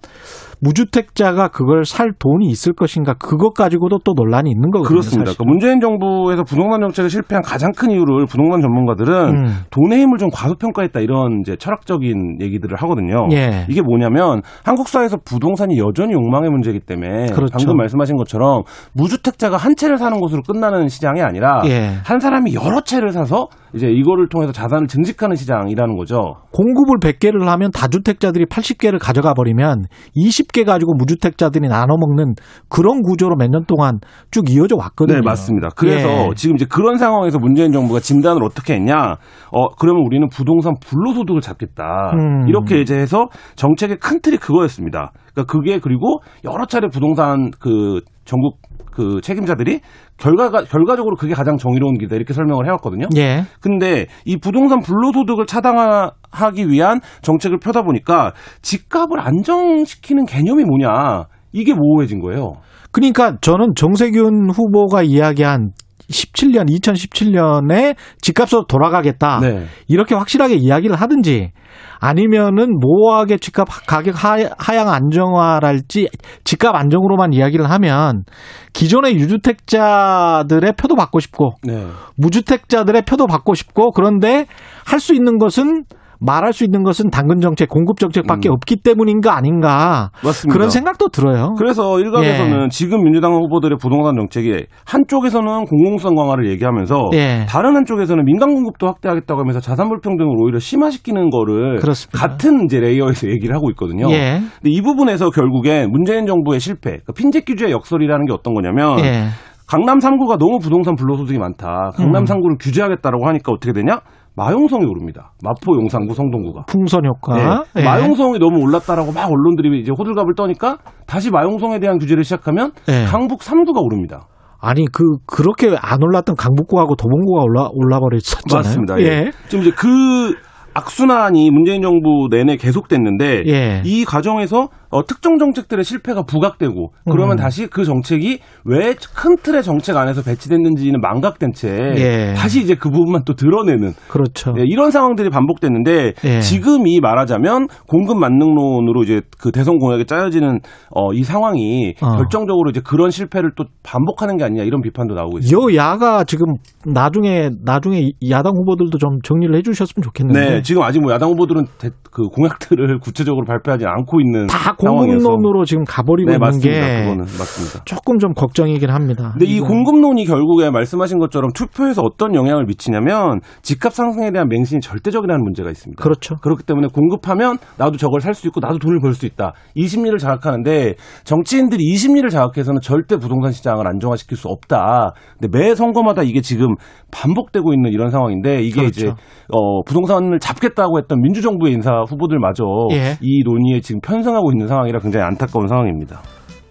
무주택자가 그걸 살 돈이 있을 것인가 그것 가지고도 또 논란이 있는 거거든요. 그렇습니다. 사실. 그러니까 문재인 정부에서 부동산 정책에 실패한 가장 큰 이유를 부동산 전문가들은 음. 돈의 힘을 좀 과소평가했다 이런 이제 철학적인 얘기들을 하거든요. 예. 이게 뭐냐면 한국 사회에서 부동산이 여전히 욕망의 문제이기 때문에 그렇죠. 방금 말씀하신 것처럼 무주택자가 한 채를 사는 것으로 끝나는 시장이 아니라 예. 한 사람이 여러 채를 사서 이제 이거를 통해서 자산을 증식하는 시장이라는 거죠. 공급을 100개를 하면 다주택자들이 80개를 가져가 버리면 20개 가지고 무주택자들이 나눠 먹는 그런 구조로 몇 년 동안 쭉 이어져 왔거든요. 네, 맞습니다. 그래서 예. 지금 이제 그런 상황에서 문재인 정부가 진단을 어떻게 했냐? 어, 그러면 우리는 부동산 불로소득을 잡겠다. 음. 이렇게 이제 해서 정책의 큰 틀이 그거였습니다. 그러니까 그게 그리고 여러 차례 부동산 그 전국 그 책임자들이 결과가 결과적으로 그게 가장 정의로운 길이다 이렇게 설명을 해왔거든요. 예. 근데 이 부동산 불로소득을 차단하 기 위한 정책을 펴다 보니까 집값을 안정시키는 개념이 뭐냐 이게 모호해진 거예요. 그러니까 저는 정세균 후보가 이야기한 17년, 2017년에 집값으로 돌아가겠다. 네. 이렇게 확실하게 이야기를 하든지 아니면은 모호하게 집값 가격 하, 하향 안정화랄지 집값 안정으로만 이야기를 하면 기존의 유주택자들의 표도 받고 싶고 네. 무주택자들의 표도 받고 싶고 그런데 할 수 있는 것은 말할 수 있는 것은 당근 정책, 공급 정책밖에 음. 없기 때문인 가 아닌가 맞습니다. 그런 생각도 들어요. 그래서 일각에서는 예. 지금 민주당 후보들의 부동산 정책이 한쪽에서는 공공성 강화를 얘기하면서 예. 다른 한쪽에서는 민간 공급도 확대하겠다고 하면서 자산 불평등을 오히려 심화시키는 거를 그렇습니다. 같은 이제 레이어에서 얘기를 하고 있거든요. 예. 근데 이 부분에서 결국엔 문재인 정부의 실패, 그러니까 핀셋 규제의 역설이라는 게 어떤 거냐면 예. 강남 3구가 너무 부동산 불로소득이 많다. 강남 음. 3구를 규제하겠다라고 하니까 어떻게 되냐? 마용성이 오릅니다. 마포, 용산구, 성동구가. 풍선 효과. 네. 예. 마용성이 너무 올랐다라고 막 언론들이 이제 호들갑을 떠니까 다시 마용성에 대한 규제를 시작하면 예. 강북 3구가 오릅니다. 아니 그 그렇게 안 올랐던 강북구하고 도봉구가 올라 올라 버렸었잖아요. 맞습니다. 예. 지금 이제 그 악순환이 문재인 정부 내내 계속됐는데 예. 이 과정에서 어, 특정 정책들의 실패가 부각되고 그러면 음. 다시 그 정책이 왜 큰 틀의 정책 안에서 배치됐는지는 망각된 채 예. 다시 이제 그 부분만 또 드러내는 그렇죠. 예, 이런 상황들이 반복됐는데 예. 지금이 말하자면 공급 만능론으로 이제 그 대선 공약에 짜여지는 어, 이 상황이 어. 결정적으로 이제 그런 실패를 또 반복하는 게 아니냐 이런 비판도 나오고 있습니다. 여야가 지금 나중에 나중에 야당 후보들도 좀 정리를 해주셨으면 좋겠는데 네, 지금 아직 뭐 야당 후보들은 대- 그 공약들을 구체적으로 발표하지 않고 있는 다. 공급론으로 지금 가버리고 네, 있는 맞습니다. 게 그거는 맞습니다. 조금 좀 걱정이긴 합니다. 근데 이 이건- 공급론이 결국에 말씀하신 것처럼 투표에서 어떤 영향을 미치냐면 집값 상승에 대한 맹신이 절대적이라는 문제가 있습니다. 그렇죠. 그렇기 때문에 공급하면 나도 저걸 살 수 있고 나도 돈을 벌 수 있다. 이 심리를 자극하는데 정치인들이 이 심리를 자극해서는 절대 부동산 시장을 안정화시킬 수 없다. 근데 매 선거마다 이게 지금 반복되고 있는 이런 상황인데 이게 그렇죠. 이제 어, 부동산을 잡겠다고 했던 민주정부의 인사 후보들마저 예. 이 논의에 지금 편승하고 있는 상황이라 굉장히 안타까운 상황입니다.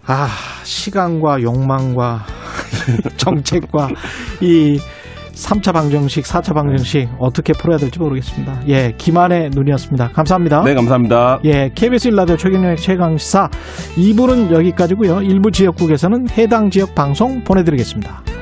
아 시간과 욕망과 정책과 이 3차 방정식, 4차 방정식 어떻게 풀어야 될지 모르겠습니다. 예, 김한의 눈이었습니다. 감사합니다. 네, 감사합니다. 예, KBS 일라디오 최경영의 최강시사 2부는 여기까지고요. 일부 지역국에서는 해당 지역 방송 보내드리겠습니다.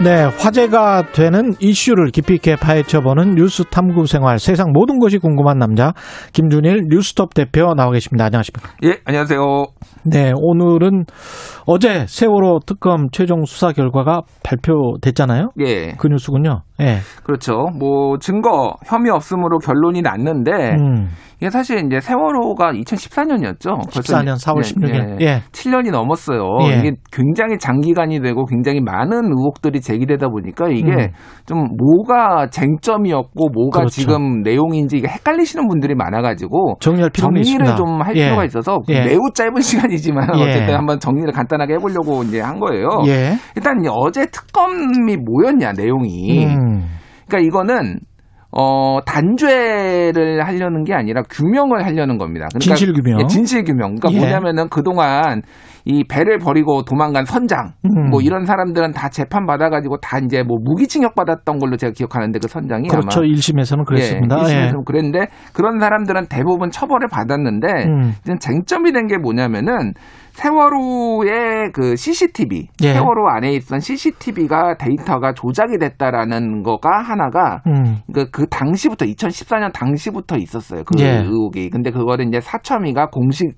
네, 화제가 되는 이슈를 깊이 있게 파헤쳐보는 뉴스 탐구 생활 세상 모든 것이 궁금한 남자 김준일 뉴스톱 대표 나와 계십니다. 안녕하십니까? 예, 안녕하세요. 네, 오늘은 어제 세월호 특검 최종 수사 결과가 발표됐잖아요. 예. 그 뉴스군요. 예. 그렇죠. 뭐 증거 혐의 없음으로 결론이 났는데 음. 이게 사실 이제 세월호가 2014년이었죠. 14년 4월 16일. 예. 7년이 넘었어요. 예. 이게 굉장히 장기간이 되고 굉장히 많은 의혹들이 제기되다 보니까 이게 음. 좀 뭐가 쟁점이었고 뭐가 그렇죠. 지금 내용인지 이게 헷갈리시는 분들이 많아가지고 정리할 정리를 있습니다. 좀할 예. 필요가 있어서 예. 매우 짧은 시간이지만 예. 어쨌든 한번 정리를 간단하게 해보려고 이제 한 거예요. 예. 일단 어제 특검이 뭐였냐 내용이. 음. 그러니까 이거는 어 단죄를 하려는 게 아니라 규명을 하려는 겁니다. 그러니까 진실 규명. 예, 진실 규명. 그러니까 예. 뭐냐면은 그동안 이 배를 버리고 도망간 선장 음. 뭐 이런 사람들은 다 재판 받아가지고 다 이제 뭐 무기징역 받았던 걸로 제가 기억하는데 그 선장이 그렇죠. 아마 1심에서는 그랬습니다. 예, 예. 1심에서는 그랬는데 그런 사람들은 대부분 처벌을 받았는데 음. 이제 쟁점이 된 게 뭐냐면은 세월호의 그 CCTV, 예. 세월호 안에 있던 CCTV가 데이터가 조작이 됐다라는 거가 하나가 음. 그, 그 당시부터 2014년 당시부터 있었어요. 그 예. 의혹이. 근데 그거를 이제 사첨이가 공식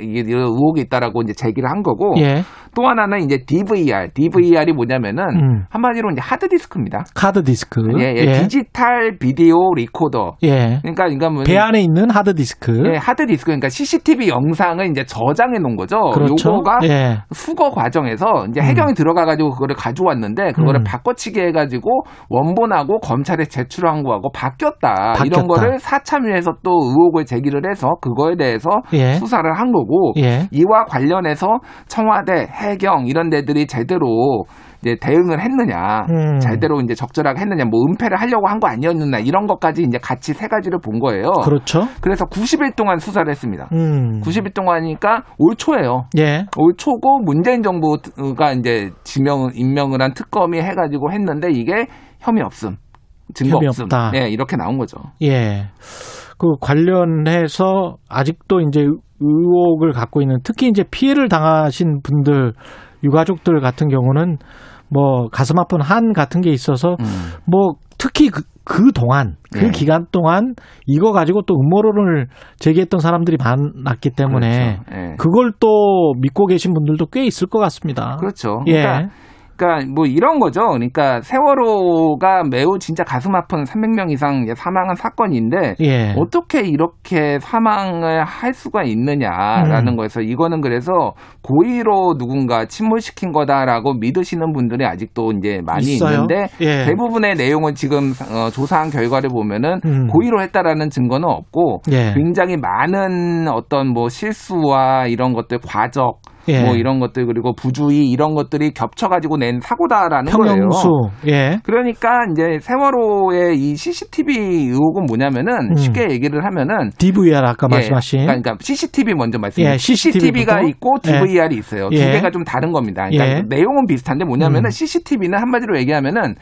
이게 의혹이 있다라고 이제 제기를 한 거고 예. 또 하나는 이제 DVR. DVR이 뭐냐면은 음. 한마디로 이제 하드 디스크입니다. 하드 디스크. 예, 예, digital video recorder. 예. 그러니까 그러니까 뭐 배 안에 있는 하드 디스크. 예, 하드 디스크 그러니까 CCTV 영상을 이제 저장해 놓은 거죠. 그렇죠. 요거가 예. 수거 과정에서 이제 해경이 들어가 가지고 그거를 가져왔는데 그거를 음. 바꿔치기 해 가지고 원본하고 검찰에 제출한 거하고 바뀌었다. 바뀌었다. 이런 거를 사참위에서 또 의혹을 제기를 해서 그거에 대해서 예. 수사를 한 거고 예. 이와 관련해서 청와대, 해경 이런 데들이 제대로 이제 대응을 했느냐, 음. 제대로 이제 적절하게 했느냐, 뭐 은폐를 하려고 한 거 아니었느냐 이런 것까지 이제 같이 세 가지를 본 거예요. 그렇죠. 그래서 90일 동안 수사를 했습니다. 음. 90일 동안이니까 올 초예요. 예. 올 초고 문재인 정부가 이제 지명 임명을 한 특검이 해가지고 했는데 이게 혐의 없음, 증거 혐의 없음, 없다. 네 이렇게 나온 거죠. 예. 그 관련해서 아직도 이제 의혹을 갖고 있는 특히 이제 피해를 당하신 분들 유가족들 같은 경우는 뭐 가슴 아픈 한 같은 게 있어서 음. 뭐 특히 그, 그 동안 그 예. 기간 동안 이거 가지고 또 음모론을 제기했던 사람들이 많았기 때문에 그렇죠. 예. 그걸 또 믿고 계신 분들도 꽤 있을 것 같습니다. 그렇죠. 예. 그러니까, 그러니까 뭐 이런 거죠. 그러니까 세월호가 매우 진짜 가슴 아픈 300명 이상 사망한 사건인데 예. 어떻게 이렇게 사망을 할 수가 있느냐라는 음. 거에서 이거는 그래서 고의로 누군가 침몰시킨 거다라고 믿으시는 분들이 아직도 이제 많이 있어요? 있는데 예. 대부분의 내용은 지금 어, 조사한 결과를 보면은 음. 고의로 했다라는 증거는 없고 예. 굉장히 많은 어떤 뭐 실수와 이런 것들 과적 예. 뭐 이런 것들 그리고 부주의 이런 것들이 겹쳐가지고 낸 사고다라는 평형수. 거예요. 예. 그러니까 이제 세월호의 이 CCTV 의혹은 뭐냐면은 음. 쉽게 얘기를 하면은 DVR 아까 예, 말씀하신 그러니까, CCTV 먼저 말씀드릴게요. 예, CCTV 부터. CCTV가 있고 DVR이 있어요. 두 예. 개가 좀 다른 겁니다. 그러니까 예. 내용은 비슷한데 뭐냐면은 음. CCTV는 한마디로 얘기하면은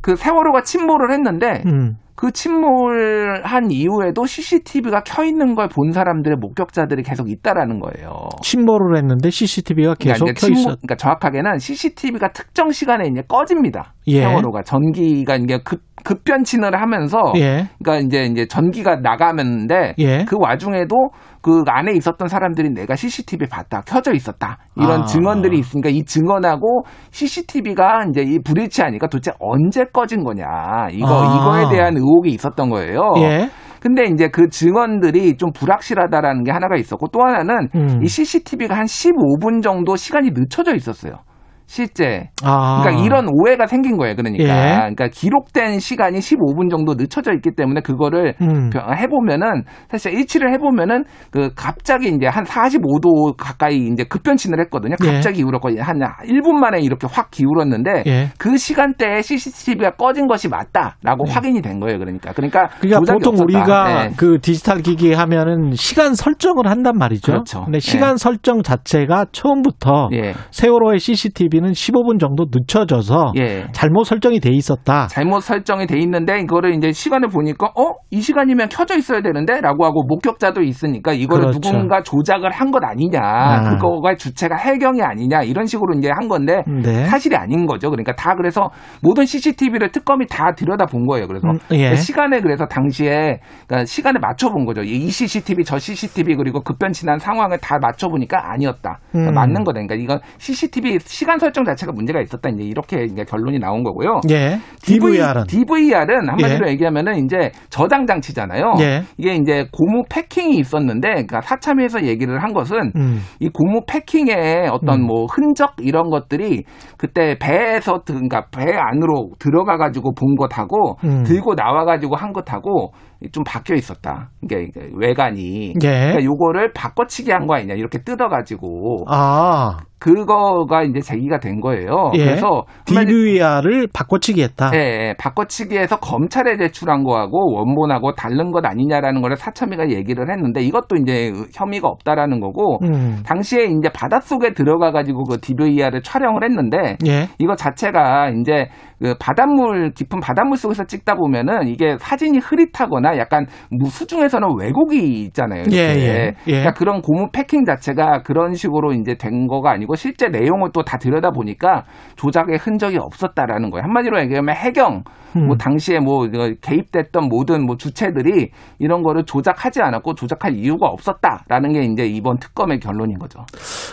그 세월호가 침몰을 했는데 음. 그 침몰 한 이후에도 CCTV가 켜 있는 걸 본 사람들의 목격자들이 계속 있다라는 거예요. 침몰을 했는데 CCTV가 계속 그러니까, 켜 침몰- 있었. 그러니까 정확하게는 CCTV가 특정 시간에 이제 꺼집니다. 예. 세월호가 전기가 이제 급 급변친을 하면서 예. 그러니까 이제 이제 전기가 나가는데 예. 그 와중에도 그 안에 있었던 사람들이 내가 CCTV 봤다 켜져 있었다 이런 아. 증언들이 있으니까 이 증언하고 CCTV가 이제 이 불일치하니까 도대체 언제 꺼진 거냐 이거 아. 이거에 대한 의혹이 있었던 거예요. 예. 근데 이제 그 증언들이 좀 불확실하다라는 게 하나가 있었고 또 하나는 음. 이 CCTV가 한 15분 정도 시간이 늦춰져 있었어요. 실제. 아. 그러니까 이런 오해가 생긴 거예요. 그러니까. 예. 그러니까 기록된 시간이 15분 정도 늦춰져 있기 때문에 그거를 음. 해보면은 사실 일치를 해보면은 그 갑자기 이제 한 45도 가까이 이제 급변친을 했거든요. 예. 갑자기 기울었거든요. 한 1분 만에 이렇게 확 기울었는데 예. 그 시간대에 CCTV가 꺼진 것이 맞다라고 확인이 된 거예요. 그러니까. 그러니까, 그러니까 보통 없었다. 우리가 네. 그 디지털 기기 하면은 시간 설정을 한단 말이죠. 그렇죠. 근데 예. 시간 설정 자체가 처음부터 예. 세월호의 CCTV 가 CCTV는 15분 정도 늦춰져서 예. 잘못 설정이 돼 있었다. 잘못 설정이 돼 있는데 이거를 이제 시간을 보니까 어? 이 시간이면 켜져 있어야 되는데 라고 하고 목격자도 있으니까 이거를 그렇죠. 누군가 조작을 한 것 아니냐. 아. 그거가 주체가 해경이 아니냐. 이런 식으로 이제 한 건데 네. 사실이 아닌 거죠. 그러니까 다 그래서 모든 CCTV를 특검이 다 들여다 본 거예요. 그래서 음, 예. 그러니까 시간에 그래서 당시에 그러니까 시간에 맞춰 본 거죠. 이 CCTV 저 CCTV 그리고 급변치난 상황을 다 맞춰 보니까 아니었다. 그러니까 음. 맞는 거다. 그러니까 이건 CCTV 시간 설정 자체가 문제가 있었다. 이제 이렇게 이제 결론이 나온 거고요. 예. DVR은 DVR은 한마디로 예. 얘기하면은 이제 저장 장치잖아요. 예. 이게 이제 고무 패킹이 있었는데, 그러니까 사참에서 얘기를 한 것은 음. 이 고무 패킹에 어떤 음. 뭐 흔적 이런 것들이 그때 배에서 드- 그러니까 배 안으로 들어가 가지고 본 것하고 음. 들고 나와 가지고 한 것하고 좀 바뀌어 있었다. 이게 외관이. 예. 그러니까 요거를 바꿔치기 한 거 아니냐 이렇게 뜯어 가지고 아, 그거가 이제 제기가 된 거예요. 예. 그래서 DVR을 바꿔치기 했다. 예, 예. 바꿔치기해서 검찰에 제출한 거하고 원본하고 다른 것 아니냐라는 거를 사참위가 얘기를 했는데 이것도 이제 혐의가 없다라는 거고 음. 당시에 이제 바닷속에 들어가 가지고 그 DVR을 촬영을 했는데 예. 이거 자체가 이제 그 바닷물 깊은 바닷물 속에서 찍다 보면은 이게 사진이 흐릿하거나 약간 수중에서는 왜곡이 있잖아요. 예, 예, 예. 그러니까 그런 고무 패킹 자체가 그런 식으로 이제 된 거가 아니고 실제 내용을 또 다 들여다 보니까 조작의 흔적이 없었다라는 거예요. 한마디로 얘기하면 해경 음. 뭐 당시에 뭐 개입됐던 모든 뭐 주체들이 이런 거를 조작하지 않았고 조작할 이유가 없었다라는 게 이제 이번 특검의 결론인 거죠.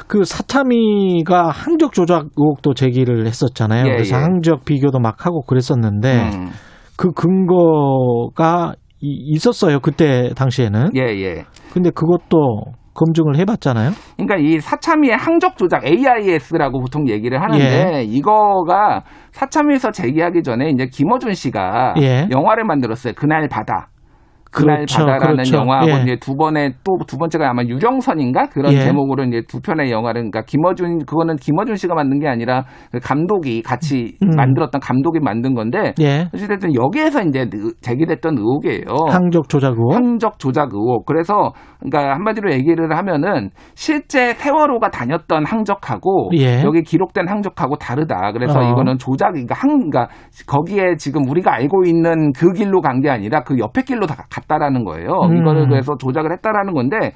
그 사타미가 항적 조작 의혹도 제기를 했었잖아요. 예, 그래서 예. 항적 비교도 막 하고 그랬었는데 음. 그 근거가 이- 있었어요. 그때 당시에는. 예, 예. 근데 그것도 검증을 해봤잖아요. 그러니까 이 사참위의 항적 조작 AIS라고 보통 얘기를 하는데 예. 이거가 사참위에서 제기하기 전에 이제 김어준 씨가 예. 영화를 만들었어요. 그날 바다. 그날 그렇죠, 바다라는 그렇죠. 영화하고 예. 이제 두 번에 또 두 번째가 아마 유령선인가 그런 예. 제목으로 이제 두 편의 영화를 그러니까 김어준 그거는 김어준 씨가 만든 게 아니라 그 감독이 같이 음. 만들었던 감독이 만든 건데 예. 어쨌든 여기에서 이제 의- 제기됐던 의혹이에요. 항적 조작 의혹. 항적 조작 의혹. 그래서 그러니까 한마디로 얘기를 하면은 실제 세월호가 다녔던 항적하고 예. 여기 기록된 항적하고 다르다. 그래서 어. 이거는 조작 그러니까 항 그러니까 거기에 지금 우리가 알고 있는 그 길로 간 게 아니라 그 옆에 길로 다 갔다라는 거예요. 음. 이거를 그래서 조작을 했다라는 건데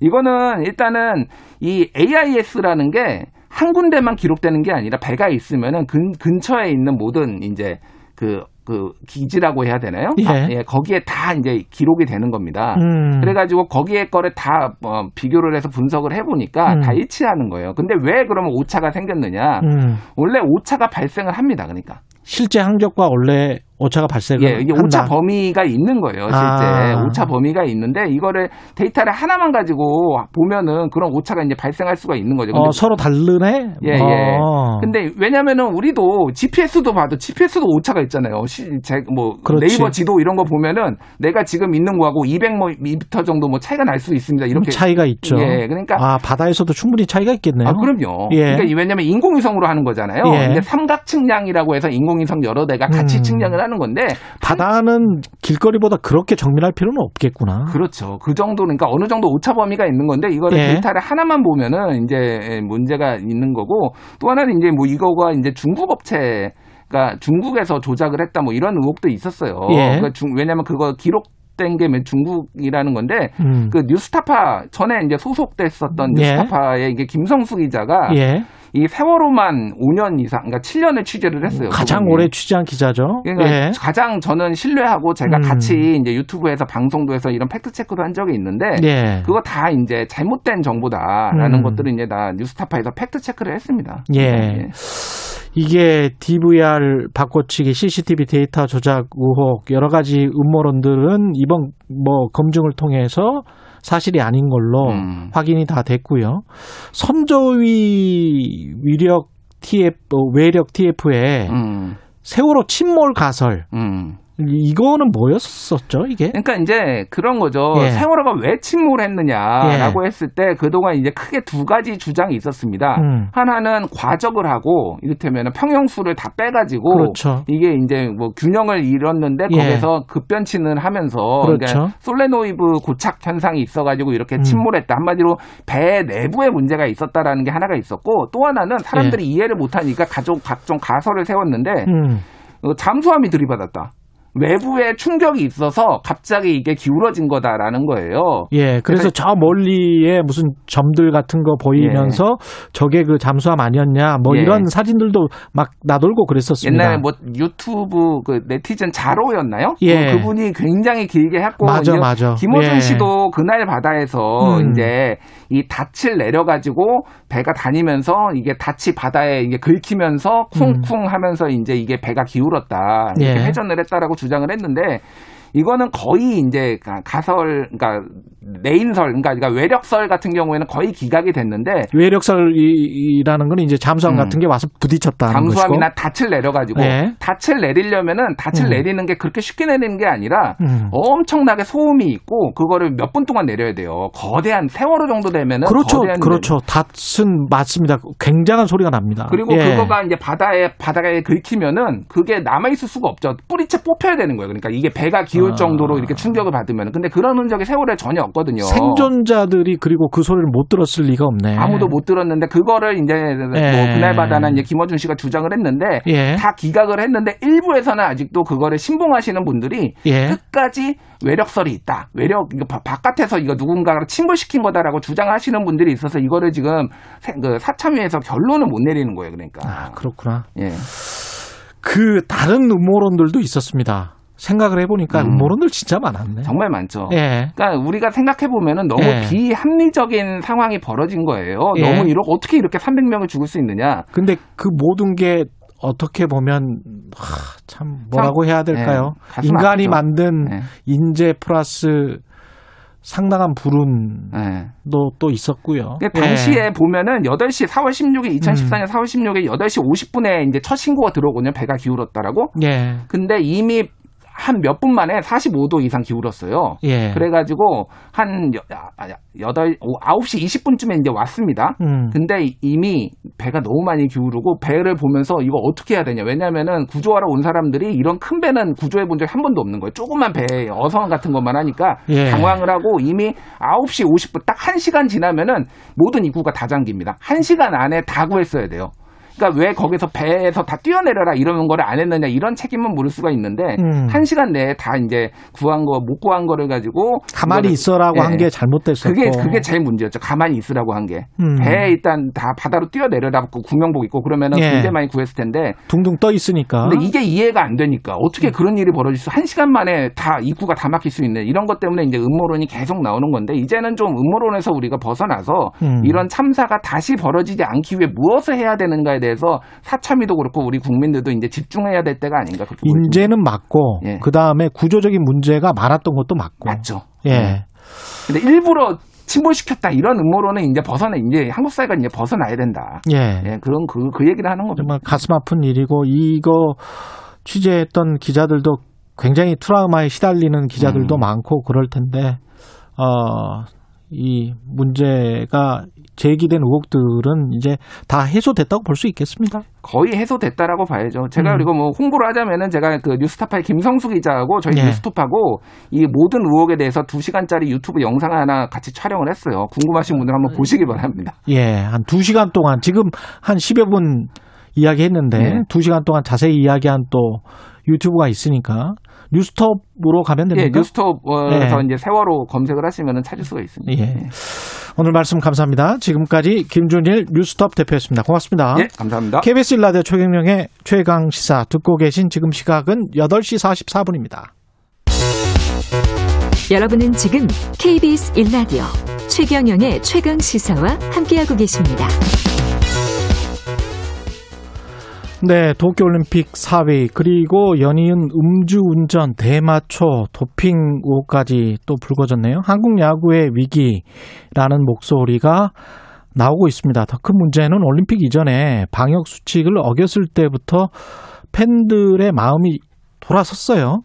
이거는 일단은 이 AIS라는 게 한 군데만 기록되는 게 아니라 배가 있으면은 근, 근처에 있는 모든 이제 그, 그 기지라고 해야 되나요? 예. 아, 예, 거기에 다 이제 기록이 되는 겁니다. 음. 그래가지고 거기에 거를 다 어, 비교를 해서 분석을 해보니까 음. 다 일치하는 거예요. 근데 왜 그러면 오차가 생겼느냐? 음. 원래 오차가 발생을 합니다. 그러니까. 실제 항적과 원래 오차가 발생을 예, 이게 한다. 오차 범위가 있는 거예요, 실제. 아. 오차 범위가 있는데 이거를 데이터를 하나만 가지고 보면은 그런 오차가 이제 발생할 수가 있는 거죠. 근데 어, 서로 다르네. 예, 예. 어. 근데 왜냐면은 우리도 GPS도 봐도 GPS도 오차가 있잖아요. 시, 제, 뭐 그렇지. 네이버 지도 이런 거 보면은 내가 지금 있는 거하고 200m 정도 뭐 차이가 날 수 있습니다. 이렇게 차이가 있죠. 예, 그러니까 아 바다에서도 충분히 차이가 있겠네요. 아, 그럼요. 예. 그러니까 왜냐면 인공위성으로 하는 거잖아요. 예. 근데 삼각 측량이라고 해서 인공위성 여러 대가 같이 음. 측량을 하는 건데 바다는 길거리보다 그렇게 정밀할 필요는 없겠구나. 그렇죠. 그 정도 그러니까 어느 정도 오차 범위가 있는 건데 이거를 예. 데이터를 하나만 보면은 이제 문제가 있는 거고 또 하나는 이제 뭐 이거가 이제 중국 업체 가 중국에서 조작을 했다 뭐 이런 의혹도 있었어요. 예. 그러니까 중- 왜냐면 그거 기록 된 게 중국이라는 건데 음. 그 뉴스타파 전에 이제 소속됐었던 예. 뉴스타파의 이게 김성수 기자가 예. 이 세월호만 5년 이상, 그러니까 7년을 취재를 했어요. 가장 그분이. 오래 취재한 기자죠. 그러니까 예. 가장 저는 신뢰하고 제가 음. 같이 이제 유튜브에서 방송도 해서 이런 fact check도 한 적이 있는데 예. 그거 다 이제 잘못된 정보다라는 음. 것들을 이제 다 뉴스타파에서 fact check를 했습니다. 예. 이게 DVR 바꿔치기 CCTV 데이터 조작 의혹 여러 가지 음모론들은 이번 뭐 검증을 통해서 사실이 아닌 걸로 음. 확인이 다 됐고요. 선조위 외력 TF 어, 외력 TF에 음. 세월호 침몰 가설 음. 이거는 뭐였었죠, 이게? 그러니까 이제 그런 거죠. 예. 세월호가 왜 침몰 했느냐라고 예. 했을 때 그동안 이제 크게 두 가지 주장이 있었습니다. 음. 하나는 과적을 하고 이를테면 평형수를 다 빼가지고 그렇죠. 이게 이제 뭐 균형을 잃었는데 예. 거기서 급변치는 하면서 그렇죠. 그러니까 솔레노이브 고착 현상이 있어가지고 이렇게 음. 침몰했다. 한마디로 배 내부에 문제가 있었다라는 게 하나가 있었고 또 하나는 사람들이 이해를 못하니까 가족 각종 가설을 세웠는데 예. 음. 어, 잠수함이 들이받았다. 외부에 충격이 있어서 갑자기 이게 기울어진 거다라는 거예요. 예, 그래서 저 멀리에 무슨 점들 같은 거 보이면서 저게 그 잠수함 아니었냐, 뭐 예. 이런 사진들도 막 나돌고 그랬었습니다. 옛날에 뭐 유튜브 그 네티즌 자로였나요? 예. 그 그분이 굉장히 길게 했고 맞아, 맞아. 김호준 예. 씨도 그날 바다에서 음. 이제 이 닻을 내려가지고 배가 다니면서 이게 닻이 바다에 이게 긁히면서 쿵쿵 하면서 이제 이게 배가 기울었다 이렇게 예. 회전을 했다라고 주장을 했는데 이거는 거의 이제 가- 가설, 그러니까 내인설, 그러니까 그러니까 외력설 같은 경우에는 거의 기각이 됐는데 외력설이라는 건 이제 잠수함 음. 같은 게 와서 부딪혔다는 잠수함이나 것이고. 닻을 내려가지고 예. 닻을 내리려면은 닻을 음. 내리는 게 그렇게 쉽게 내리는 게 아니라 음. 엄청나게 소음이 있고 그거를 몇 분 동안 내려야 돼요. 거대한 세월호 정도 되면은 그렇죠, 그렇죠. 닷은 맞습니다. 굉장한 소리가 납니다. 그리고 예. 그거가 이제 바다에 바다에 긁히면은 그게 남아 있을 수가 없죠. 뿌리채 뽑혀야 되는 거예요. 그러니까 이게 배가 기울 아. 정도로 이렇게 충격을 받으면 근데 그런 흔적이 세월에 전혀 없거든요. 생존자들이 그리고 그 소리를 못 들었을 리가 없네. 아무도 못 들었는데 그거를 이제 뭐 예. 그날 바다는 이제 김어준 씨가 주장을 했는데 예. 다 기각을 했는데 일부에서는 아직도 그거를 신봉하시는 분들이 예. 끝까지 외력설이 있다. 외력 이거 바, 바깥에서 이거 누군가를 침몰시킨 거다라고 주장하시는 분들이 있어서 이거를 지금 세- 그 사참위에서 결론을 못 내리는 거예요. 그러니까. 아, 그렇구나. 예. 그 다른 음모론들도 있었습니다. 생각을 해보니까 음. 음. 모론들 진짜 많았네. 정말 많죠. 예. 그러니까 우리가 생각해 보면은 너무 예. 비합리적인 상황이 벌어진 거예요. 예. 너무 이렇게 어떻게 이렇게 300명을 죽을 수 있느냐? 근데 그 모든 게 어떻게 보면 하, 참 뭐라고 해야 될까요? 예, 인간이 아프죠. 만든 예. 인재 플러스 상당한 불운도 예. 또 있었고요. 그 당시에 보면은 8시 4월 16일 2014년 음. 4월 16일 8시 50분에 이제 첫 신고가 들어오거든요. 배가 기울었다라고. 예. 근데 이미 한 몇 분 만에 45도 이상 기울었어요. 예. 그래가지고 한 여, 아, 여덟, 오, 9시 20분쯤에 이제 왔습니다. 음. 근데 이미 배가 너무 많이 기울고 배를 보면서 이거 어떻게 해야 되냐. 왜냐면은 구조하러 온 사람들이 이런 큰 배는 구조해 본 적이 한 번도 없는 거예요. 조그만 배, 어선 같은 것만 하니까 예. 당황을 하고 이미 9시 50분 딱 1시간 지나면은 모든 입구가 다 잠깁니다. 1시간 안에 다 구했어야 돼요. 그러니까 왜 거기서 배에서 다 뛰어내려라 이러는 거를 안 했느냐 이런 책임은 물을 수가 있는데 음. 한 시간 내에 다 이제 구한 거 못 구한 거를 가지고 가만히 있어라고 예. 한게 잘못됐었고. 그게 그게 제일 문제였죠. 가만히 있으라고 한 게. 음. 배에 일단 다 바다로 뛰어내려라고 구명복 입고 그러면은 예. 굉장히 많이 구했을 텐데. 둥둥 떠 있으니까. 근데 이게 이해가 안 되니까 어떻게 음. 그런 일이 벌어질 수? 한 시간 만에 다 입구가 다 막힐 수 있는 이런 것 때문에 이제 음모론이 계속 나오는 건데 이제는 좀 음모론에서 우리가 벗어나서 음. 이런 참사가 다시 벌어지지 않기 위해 무엇을 해야 되는가에 대해 서 사참위도 그렇고 우리 국민들도 이제 집중해야 될 때가 아닌가 그렇게. 인재는 맞고 예. 그 다음에 구조적인 문제가 많았던 것도 맞고. 맞죠. 예. 근데 일부러 침몰시켰다 이런 음모론은 이제 벗어나 이제 한국 사회가 이제 벗어나야 된다. 예. 예, 그런 그, 그 얘기를 하는 겁니다. 정말 가슴 아픈 일이고 이거 취재했던 기자들도 굉장히 트라우마에 시달리는 기자들도 음. 많고 그럴 텐데 어, 이 문제가 제기된 의혹들은 이제 다 해소됐다고 볼 수 있겠습니다. 거의 해소됐다라고 봐야죠. 제가 음. 그리고 뭐 홍보를 하자면은 제가 그 뉴스타파의 김성수 기자하고 저희 예. 뉴스톱하고 이 모든 의혹에 대해서 2시간짜리 유튜브 영상 하나 같이 촬영을 했어요. 궁금하신 분들 한번 보시기 바랍니다. 예, 한 두시간 동안 지금 한 10여 분 이야기했는데 네. 두시간 동안 자세히 이야기한 또 유튜브가 있으니까 뉴스톱으로 가면 됩니까? 예, 뉴스톱에서 예. 이제 세월호 검색을 하시면은 찾을 수가 있습니다. 예. 오늘 말씀 감사합니다. 지금까지 김준일 뉴스톱 대표였습니다. 고맙습니다. 예, 감사합니다. KBS 일라디오 최경영의 최강 시사 듣고 계신 지금 시각은 8시 44분입니다. 여러분은 지금 KBS 1라디오 최경영의 최강 시사와 함께하고 계십니다. 네, 도쿄올림픽 4위 그리고 연이은 음주운전, 대마초, 도핑 의혹까지 또 불거졌네요. 한국 야구의 위기라는 목소리가 나오고 있습니다. 더 큰 문제는 올림픽 이전에 방역 수칙을 어겼을 때부터 팬들의 마음이 돌아섰어요.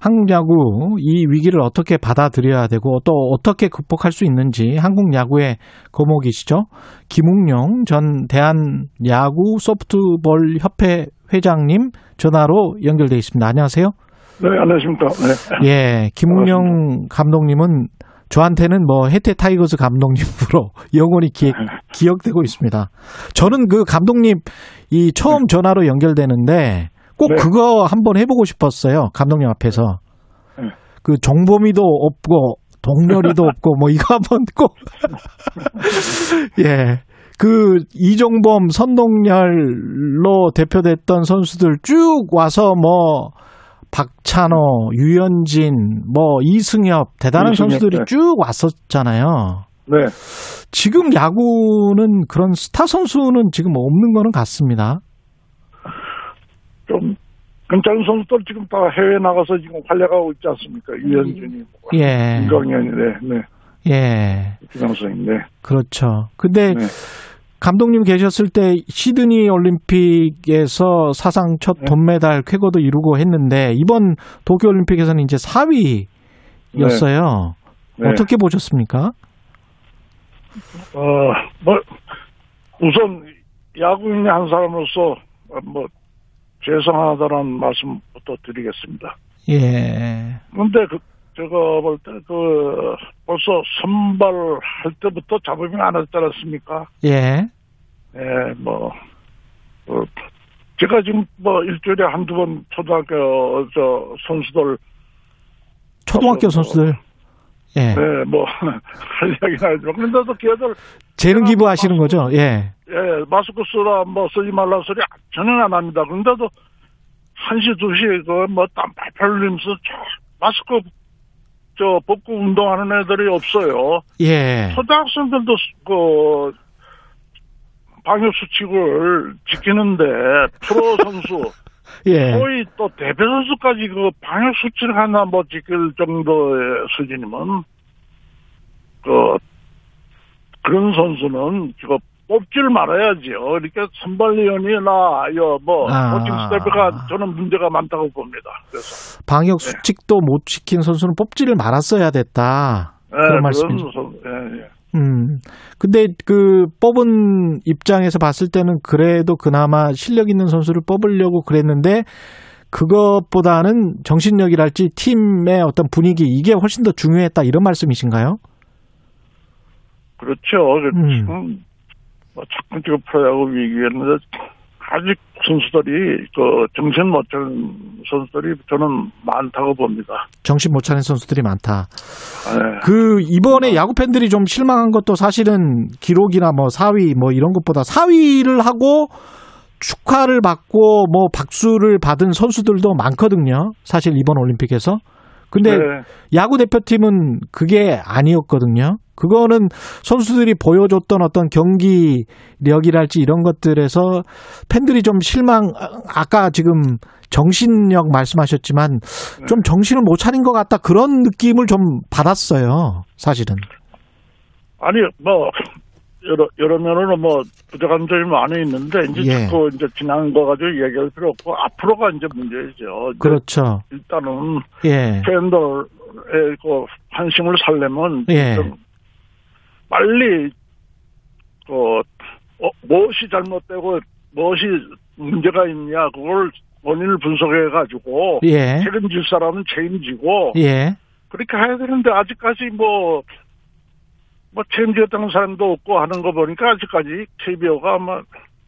한국 야구 이 위기를 어떻게 받아들여야 되고 또 어떻게 극복할 수 있는지 한국 야구의 거목이시죠. 김웅용 전 대한 야구 소프트볼 협회 회장님 전화로 연결돼 있습니다. 안녕하세요. 네, 안녕하십니까. 네. 예, 김웅용 감독님은 저한테는 뭐 해태 타이거즈 감독님으로 영원히 기, 기억되고 있습니다. 저는 그 감독님 이 처음 전화로 연결되는데 꼭 네. 그거 한번 해보고 싶었어요. 감독님 앞에서. 네. 그 종범이도 없고 동렬이도 없고 뭐 이거 한번 꼭 예. 그 이종범 선동열로 대표됐던 선수들 쭉 와서 뭐 박찬호, 유현진, 뭐 이승엽 대단한 이승엽, 선수들이 네. 쭉 왔었잖아요. 네. 지금 야구는 그런 스타 선수는 지금 없는 거는 같습니다. 좀 괜찮은 선수들 지금 다 해외 나가서 지금 활약하고 있지 않습니까? 유현준이, 예. 김광현이, 네, 네. 예. 김광선이, 네. 그렇죠. 근데 네. 감독님 계셨을 때 시드니 올림픽에서 사상 첫 네. 돈메달 쾌거도 이루고 했는데 이번 도쿄 올림픽에서는 이제 4위였어요. 네. 어떻게 보셨습니까? 어, 뭐, 우선 야구인 한 사람으로서 어, 뭐 죄송하다는 말씀부터 드리겠습니다. 예. 근데 그 제가 볼 때 그 벌써 선발할 때부터 잡음이 안 했지 않았습니까? 예. 예, 뭐, 어, 제가 지금 뭐 일주일에 한두 번 초등학교 저 선수들 초등학교 어, 선수들. 예. 네, 뭐, 할 이야기는 아니지만, 그런데도 걔들, 재능 기부하시는 거죠? 예. 예, 마스크 쓰라, 뭐, 쓰지 말라 소리 전혀 안 합니다. 그런데도, 1시, 2시, 그, 뭐, 땀 팔팔 흘리면서, 저, 마스크, 저, 벗고 운동하는 애들이 없어요. 예. 초등학생들도, 그, 방역수칙을 지키는데, 프로 선수, 예. 거의 또 대표 선수까지 그 방역 수칙을 하나 뭐 지킬 정도의 수준이면 그 그런 선수는 그 뽑질 말아야지요. 이렇게 선발위원이나 뭐 아. 코칭 스태프가 저는 문제가 많다고 봅니다. 그래서 방역 수칙도 못 지킨 선수는 뽑지를 말았어야 됐다. 예, 그런 말씀이죠. 선- 예, 예. 음. 근데 그 뽑은 입장에서 봤을 때는 그래도 그나마 실력 있는 선수를 뽑으려고 그랬는데 그것보다는 정신력이랄지 팀의 어떤 분위기 이게 훨씬 더 중요했다 이런 말씀이신가요? 그렇죠. 음. 지금 뭐 자꾸 지금 프로야구 위기에는 아직 선수들이 그 정신 못 차린 선수들이 저는 많다고 봅니다. 정신 못 차린 선수들이 많다. 예. 그 이번에 야구 팬들이 좀 실망한 것도 사실은 기록이나 뭐 4위 뭐 이런 것보다 4위를 하고 축하를 받고 뭐 박수를 받은 선수들도 많거든요. 사실 이번 올림픽에서. 근데 네. 야구 대표팀은 그게 아니었거든요. 그거는 선수들이 보여줬던 어떤 경기력이랄지 이런 것들에서 팬들이 좀 실망, 아까 지금 정신력 말씀하셨지만 좀 정신을 못 차린 것 같다 그런 느낌을 좀 받았어요. 사실은. 아니 뭐 여러 여러 면으로 뭐 부족한 점이 많이 있는데 이제 예. 자꾸 이제 지난 거 가지고 얘기할 필요 없고 앞으로가 이제 문제죠. 이제 그렇죠. 일단은 예. 팬들의 그 관심을 살려면 예. 좀 빨리 그 어, 무엇이 잘못되고 무엇이 문제가 있냐 그걸 원인을 분석해 가지고 예. 책임질 사람은 책임지고 예. 그렇게 해야 되는데 아직까지 뭐, 뭐 책임지었다는 사람도 없고 하는 거 보니까 아직까지 KBO가 아마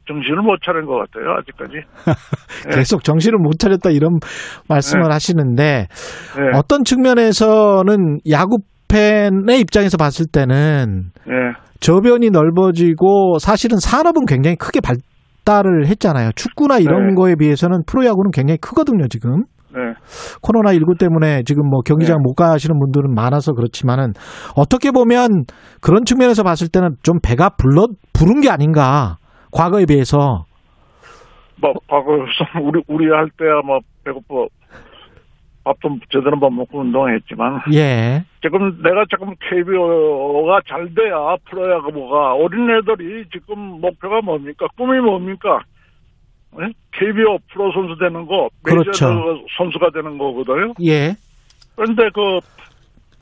정신을 못 차린 것 같아요. 아직까지. 계속 정신을 못 차렸다 이런 말씀을 네. 하시는데 네. 어떤 측면에서는 야구 팬의 입장에서 봤을 때는 예. 저변이 넓어지고 사실은 산업은 굉장히 크게 발달을 했잖아요. 축구나 이런 네. 거에 비해서는 프로야구는 굉장히 크거든요, 지금. 네. 코로나 19 때문에 지금 뭐 경기장 못 가시는 분들은 많아서 그렇지만은 어떻게 보면 그런 측면에서 봤을 때는 좀 배가 불러, 부른 게 아닌가. 과거에 비해서. 뭐, 과거에 우리, 우리 할 때야 뭐, 배고파, 밥도 제대로 못 먹고 운동했지만. 예. 지금 내가 지금 KBO가 잘 돼야 프로야구가 어린애들이 지금 목표가 뭡니까? 꿈이 뭡니까? KBO 프로 선수 되는 거 그렇죠. 메이저 선수가 되는 거거든요. 예. 그런데 그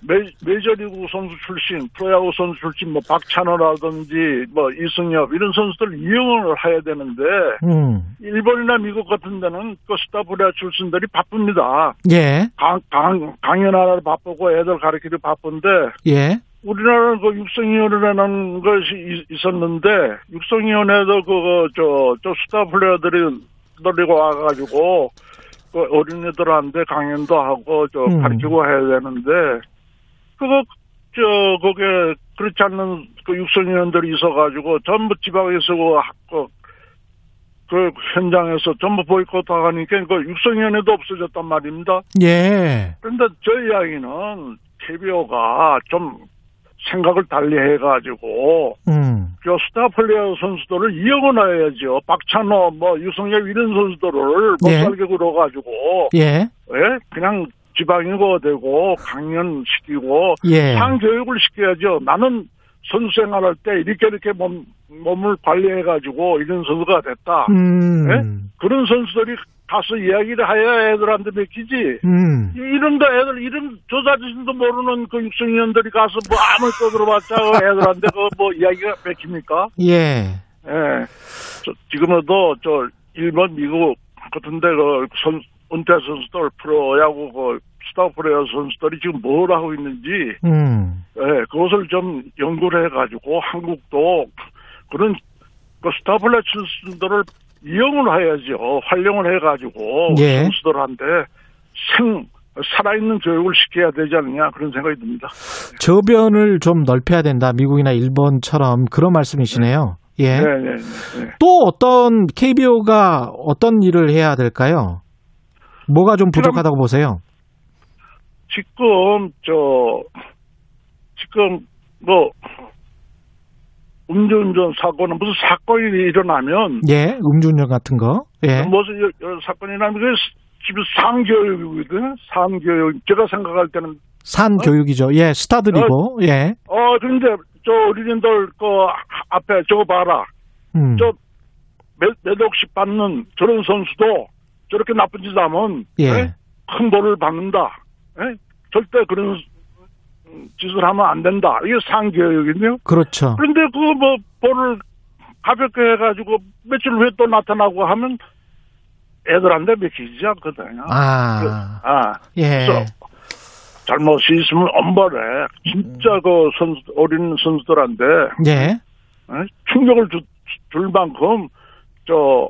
메, 메이저리그 선수 출신, 프로야구 선수 출신, 뭐 박찬호라든지 뭐 이승엽 이런 선수들 이용을 해야 되는데 음. 일본이나 미국 같은 데는 그 스타 플레이어 출신들이 바쁩니다. 예. 강, 강, 강연하느라 바쁘고 애들 가르치기 바쁜데 예. 우리나라는 그 육성위원회라는 것이 있- 있었는데 육성위원회도 그거 저, 저 스타 플레이어들이 데리고 와가지고 그 어린이들한테 강연도 하고 저 음. 가르치고 해야 되는데 그거 저 거기에 그렇지 않는 그 육성위원들이 있어가지고 전부 지방에서 그, 하- 그, 그 현장에서 전부 보이콧하니까 그 육성위원회도 없어졌단 말입니다. 예. 그런데 저희 이야기는 KBO가 좀 생각을 달리 해가지고 음. 저 스타 플레이어 선수들을 이용을 해야죠. 박찬호, 뭐 유성엽 이런 선수들을 못 예. 살게 굴어가지고 예. 예? 그냥 지방이고 되고 강연시키고 예. 상교육을 시켜야죠. 나는 선수 생활할 때 이렇게 이렇게 몸, 몸을 관리해가지고 이런 선수가 됐다. 음. 예? 그런 선수들이 가서 이야기를 해야 애들한테 맡기지. 음. 이- 이런데 애들 이런 조사지신도 모르는 그 육성위원들이 가서 뭐 아무리 떠들어봤자 그 애들한테 그 뭐 이야기가 맥힙니까? 예. 예. 저, 지금도 저 일본, 미국 같은데 그 선, 은퇴 선수들 프로야구 그 스타 프로야구 선수들이 지금 뭘 하고 있는지 음. 예, 그것을 좀 연구를 해가지고 한국도 그런 그 스타 플레이 선수들을 이용을 해야죠. 활용을 해가지고 예. 선수들한테 생 살아있는 교육을 시켜야 되지 않느냐 그런 생각이 듭니다. 저변을 좀 넓혀야 된다. 미국이나 일본처럼 그런 말씀이시네요. 예. 네, 네, 네. 또 어떤 KBO가 어떤 일을 해야 될까요? 뭐가 좀 부족하다고 보세요? 지금 저 지금 뭐 음주운전 사고는 무슨 사건이 일어나면 예, 음주운전 같은 거. 예. 무슨 여- 여러 사건이 일어나면 지금 상교육이거든. 상교육. 제가 생각할 때는 산 교육이죠. 예, 스타들이고. 예. 어 근데 저 어린이들 그 앞에 저거 봐라. 음. 저 몇, 몇 억씩 받는 저런 선수도 저렇게 나쁜 짓 하면 예. 예? 큰 벌을 받는다. 예? 절대 그런 짓을 하면 안 된다. 이게 상교육이네요. 그렇죠. 그런데 그뭐 벌을 가볍게 해가지고 며칠 후에 또 나타나고 하면 애들한테 맥히지 않거든요. 아. 그, 아. 예. 잘못이 있으면 엄벌에 진짜 그 선수 어린 선수들한테 예. 어? 충격을 주, 줄 만큼 저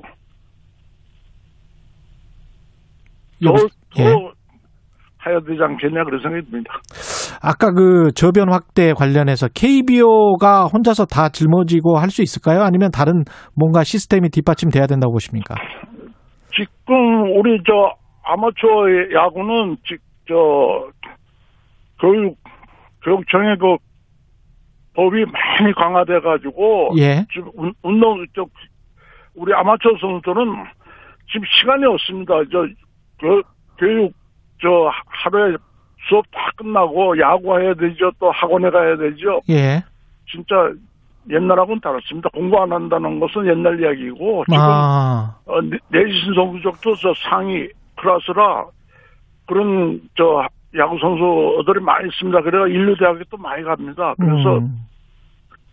더, 예. 더 해야 되지 않겠냐 그런 생각이 듭니다. 아까 그 저변 확대 관련해서 KBO가 혼자서 다 짊어지고 할 수 있을까요? 아니면 다른 뭔가 시스템이 뒷받침돼야 된다고 보십니까? 지금 우리 저 아마추어 야구는 지, 저 교육 교육청의 그 법이 많이 강화돼 가지고 예. 지금 운- 운동 쪽 우리 아마추어 선수들은 지금 시간이 없습니다. 저 교, 교육 저 하루에 수업 다 끝나고 야구해야 되죠. 또 학원에 가야 되죠. 예. 진짜 옛날하고는 다릅니다. 공부 안 한다는 것은 옛날 이야기고 지금 아. 어, 내- 내신 성적도 저 상위 클래스라 그런 저 야구 선수들이 많이 있습니다. 그래가 인류 대학에 또 많이 갑니다. 그래서 음.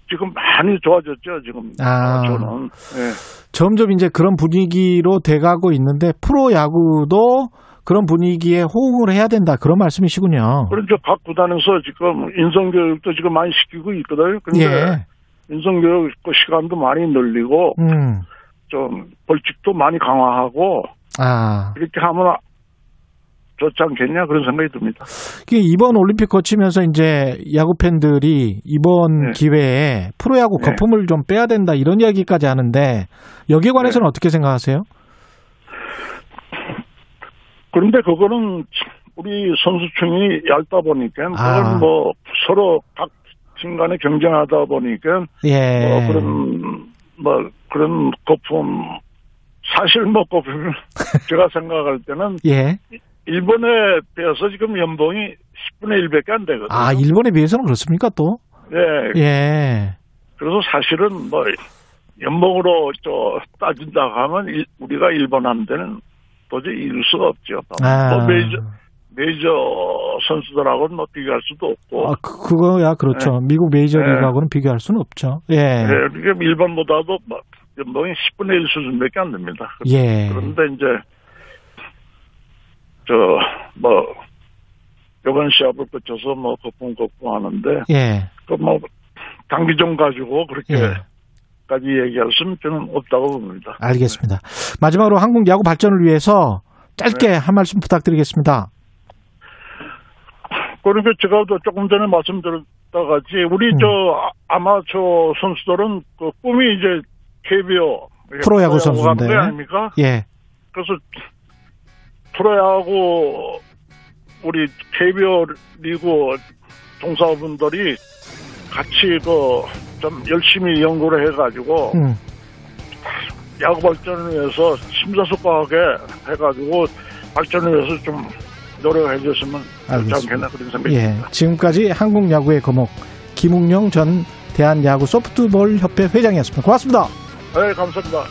지금 많이 좋아졌죠. 지금 아. 저는 예. 점점 이제 그런 분위기로 돼가고 있는데 프로 야구도 그런 분위기에 호응을 해야 된다 그런 말씀이시군요. 그런데 각 구단에서 지금 인성교육도 지금 많이 시키고 있거든요. 그런데 예. 인성교육 그 시간도 많이 늘리고 음. 좀 벌칙도 많이 강화하고 아. 이렇게 하면 좋지 않겠냐 그런 생각이 듭니다. 이번 올림픽 거치면서 이제 야구 팬들이 이번 네. 기회에 프로야구 네. 거품을 좀 빼야 된다 이런 이야기까지 하는데 여기에 관해서는 네. 어떻게 생각하세요? 그런데 그거는 우리 선수층이 얇다 보니까 아. 그건 뭐 서로 각 팀 간에 경쟁하다 보니까 예. 뭐 그런 뭐 그런 거품 사실 뭐 거품 제가 생각할 때는 예. 일본에 비해서 지금 연봉이 10분의 1밖에 안 되거든요. 아 일본에 비해서는 그렇습니까 또? 예. 예. 그래서 사실은 뭐 연봉으로 저 따진다 하면 일- 우리가 일본한테는 도저히 이룰 수가 없죠. 아. 뭐 메이저 메이저 선수들하고는 뭐 비교할 수도 없고. 아, 그, 그거야 그렇죠. 미국 메이저 리그하고는 비교할 수는 없죠. 예. 네, 이게 일본보다도 막 연봉이 10분의 1 수준밖에 안 됩니다. 예. 그런데 이제 저뭐 이번 시합을 거쳐서 뭐 거품 거품 하는데 예. 그 뭐 장기전 가지고 그렇게 예. 까지 얘기할 수는 저는 없다고 봅니다. 알겠습니다. 마지막으로 한국 야구 발전을 위해서 짧게 네. 한 말씀 부탁드리겠습니다. 그러니까 제가 또 조금 전에 말씀드렸다 같이 우리 음. 저 아- 아마추어 선수들은 그 꿈이 이제 KBO 프로야구 선수인데. 게 아닙니까? 예. 그래서 프로야구 우리 KBO 리그 종사분들이 같이 그 좀 열심히 연구를 해가지고 음. 야구 발전을 위해서 심사숙고하게 해가지고 발전을 위해서 좀 노력해 알겠습니다. 않겠나 그런 생각이 예. 지금까지 한국 야구의 거목 김웅영 전 대한야구 소프트볼 협회 회장이었습니다. 고맙습니다. 네, 감사합니다.